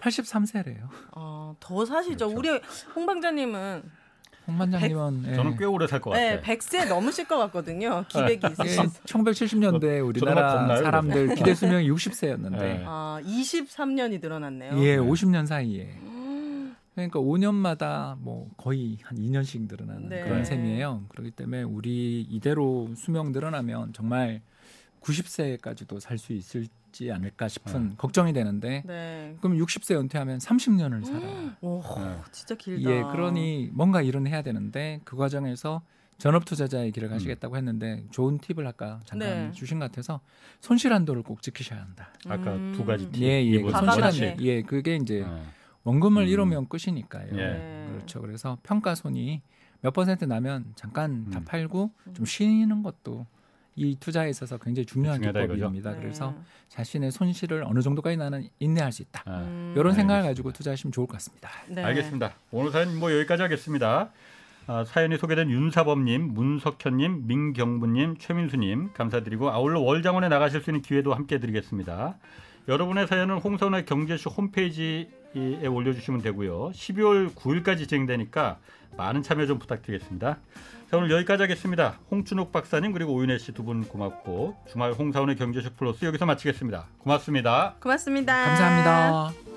83세래요. 어, 더 사시죠. 그렇죠. 우리 홍 방장님은 홍 반장님은 예. 저는 꽤 오래 살것 네, 같아요. 100세 넘으실 것 같거든요. 기백이 예, 있으셔서. 1970년대 우리나라 겁나요, 사람들 기대 수명이 60세였는데 네. 아, 23년이 늘어났네요. 예, 50년 사이에. 그러니까 5년마다 뭐 거의 한 2년씩 늘어나는 네. 그런 셈이에요. 그렇기 때문에 우리 이대로 수명 늘어나면 정말 90세까지도 살 수 있을지 않을까 싶은 걱정이 되는데 네. 그럼 60세 은퇴하면 30년을 살아. 오, 네. 진짜 길다. 예, 그러니 뭔가 일은 해야 되는데 그 과정에서 전업 투자자의 길을 가시겠다고 했는데 좋은 팁을 아까 잠깐 네. 주신 것 같아서 손실 한도를 꼭 지키셔야 한다. 아까 음. 두 가지 팁. 예, 예. 그 이분 과감하게. 손실. 한도. 예, 그게 이제 네. 원금을 음. 잃으면 끝이니까요. 예. 네. 그렇죠. 그래서 평가 손이 몇 퍼센트 나면 잠깐 다 음. 팔고 좀 쉬는 것도 이 투자에 있어서 굉장히 중요한 기법입니다. 네. 그래서 자신의 손실을 어느 정도까지 나는 인내할 수 있다. 아, 음. 이런 생각을 알겠습니다. 가지고 투자하시면 좋을 것 같습니다. 네. 알겠습니다. 오늘 사연 뭐 여기까지 하겠습니다. 아, 사연이 소개된 윤사범님, 문석현님, 민경부님, 최민수님 감사드리고 아울러 월장원에 나가실 수 있는 기회도 함께 드리겠습니다. 여러분의 사연은 홍선의 경제쇼 홈페이지에 올려주시면 되고요. 12월 9일까지 진행되니까 많은 참여 좀 부탁드리겠습니다. 자 오늘 여기까지 하겠습니다. 홍춘욱 박사님 그리고 오윤혜 씨 두 분 고맙고 주말 홍사원의 경제쇼 플러스 여기서 마치겠습니다. 고맙습니다. 고맙습니다. 감사합니다.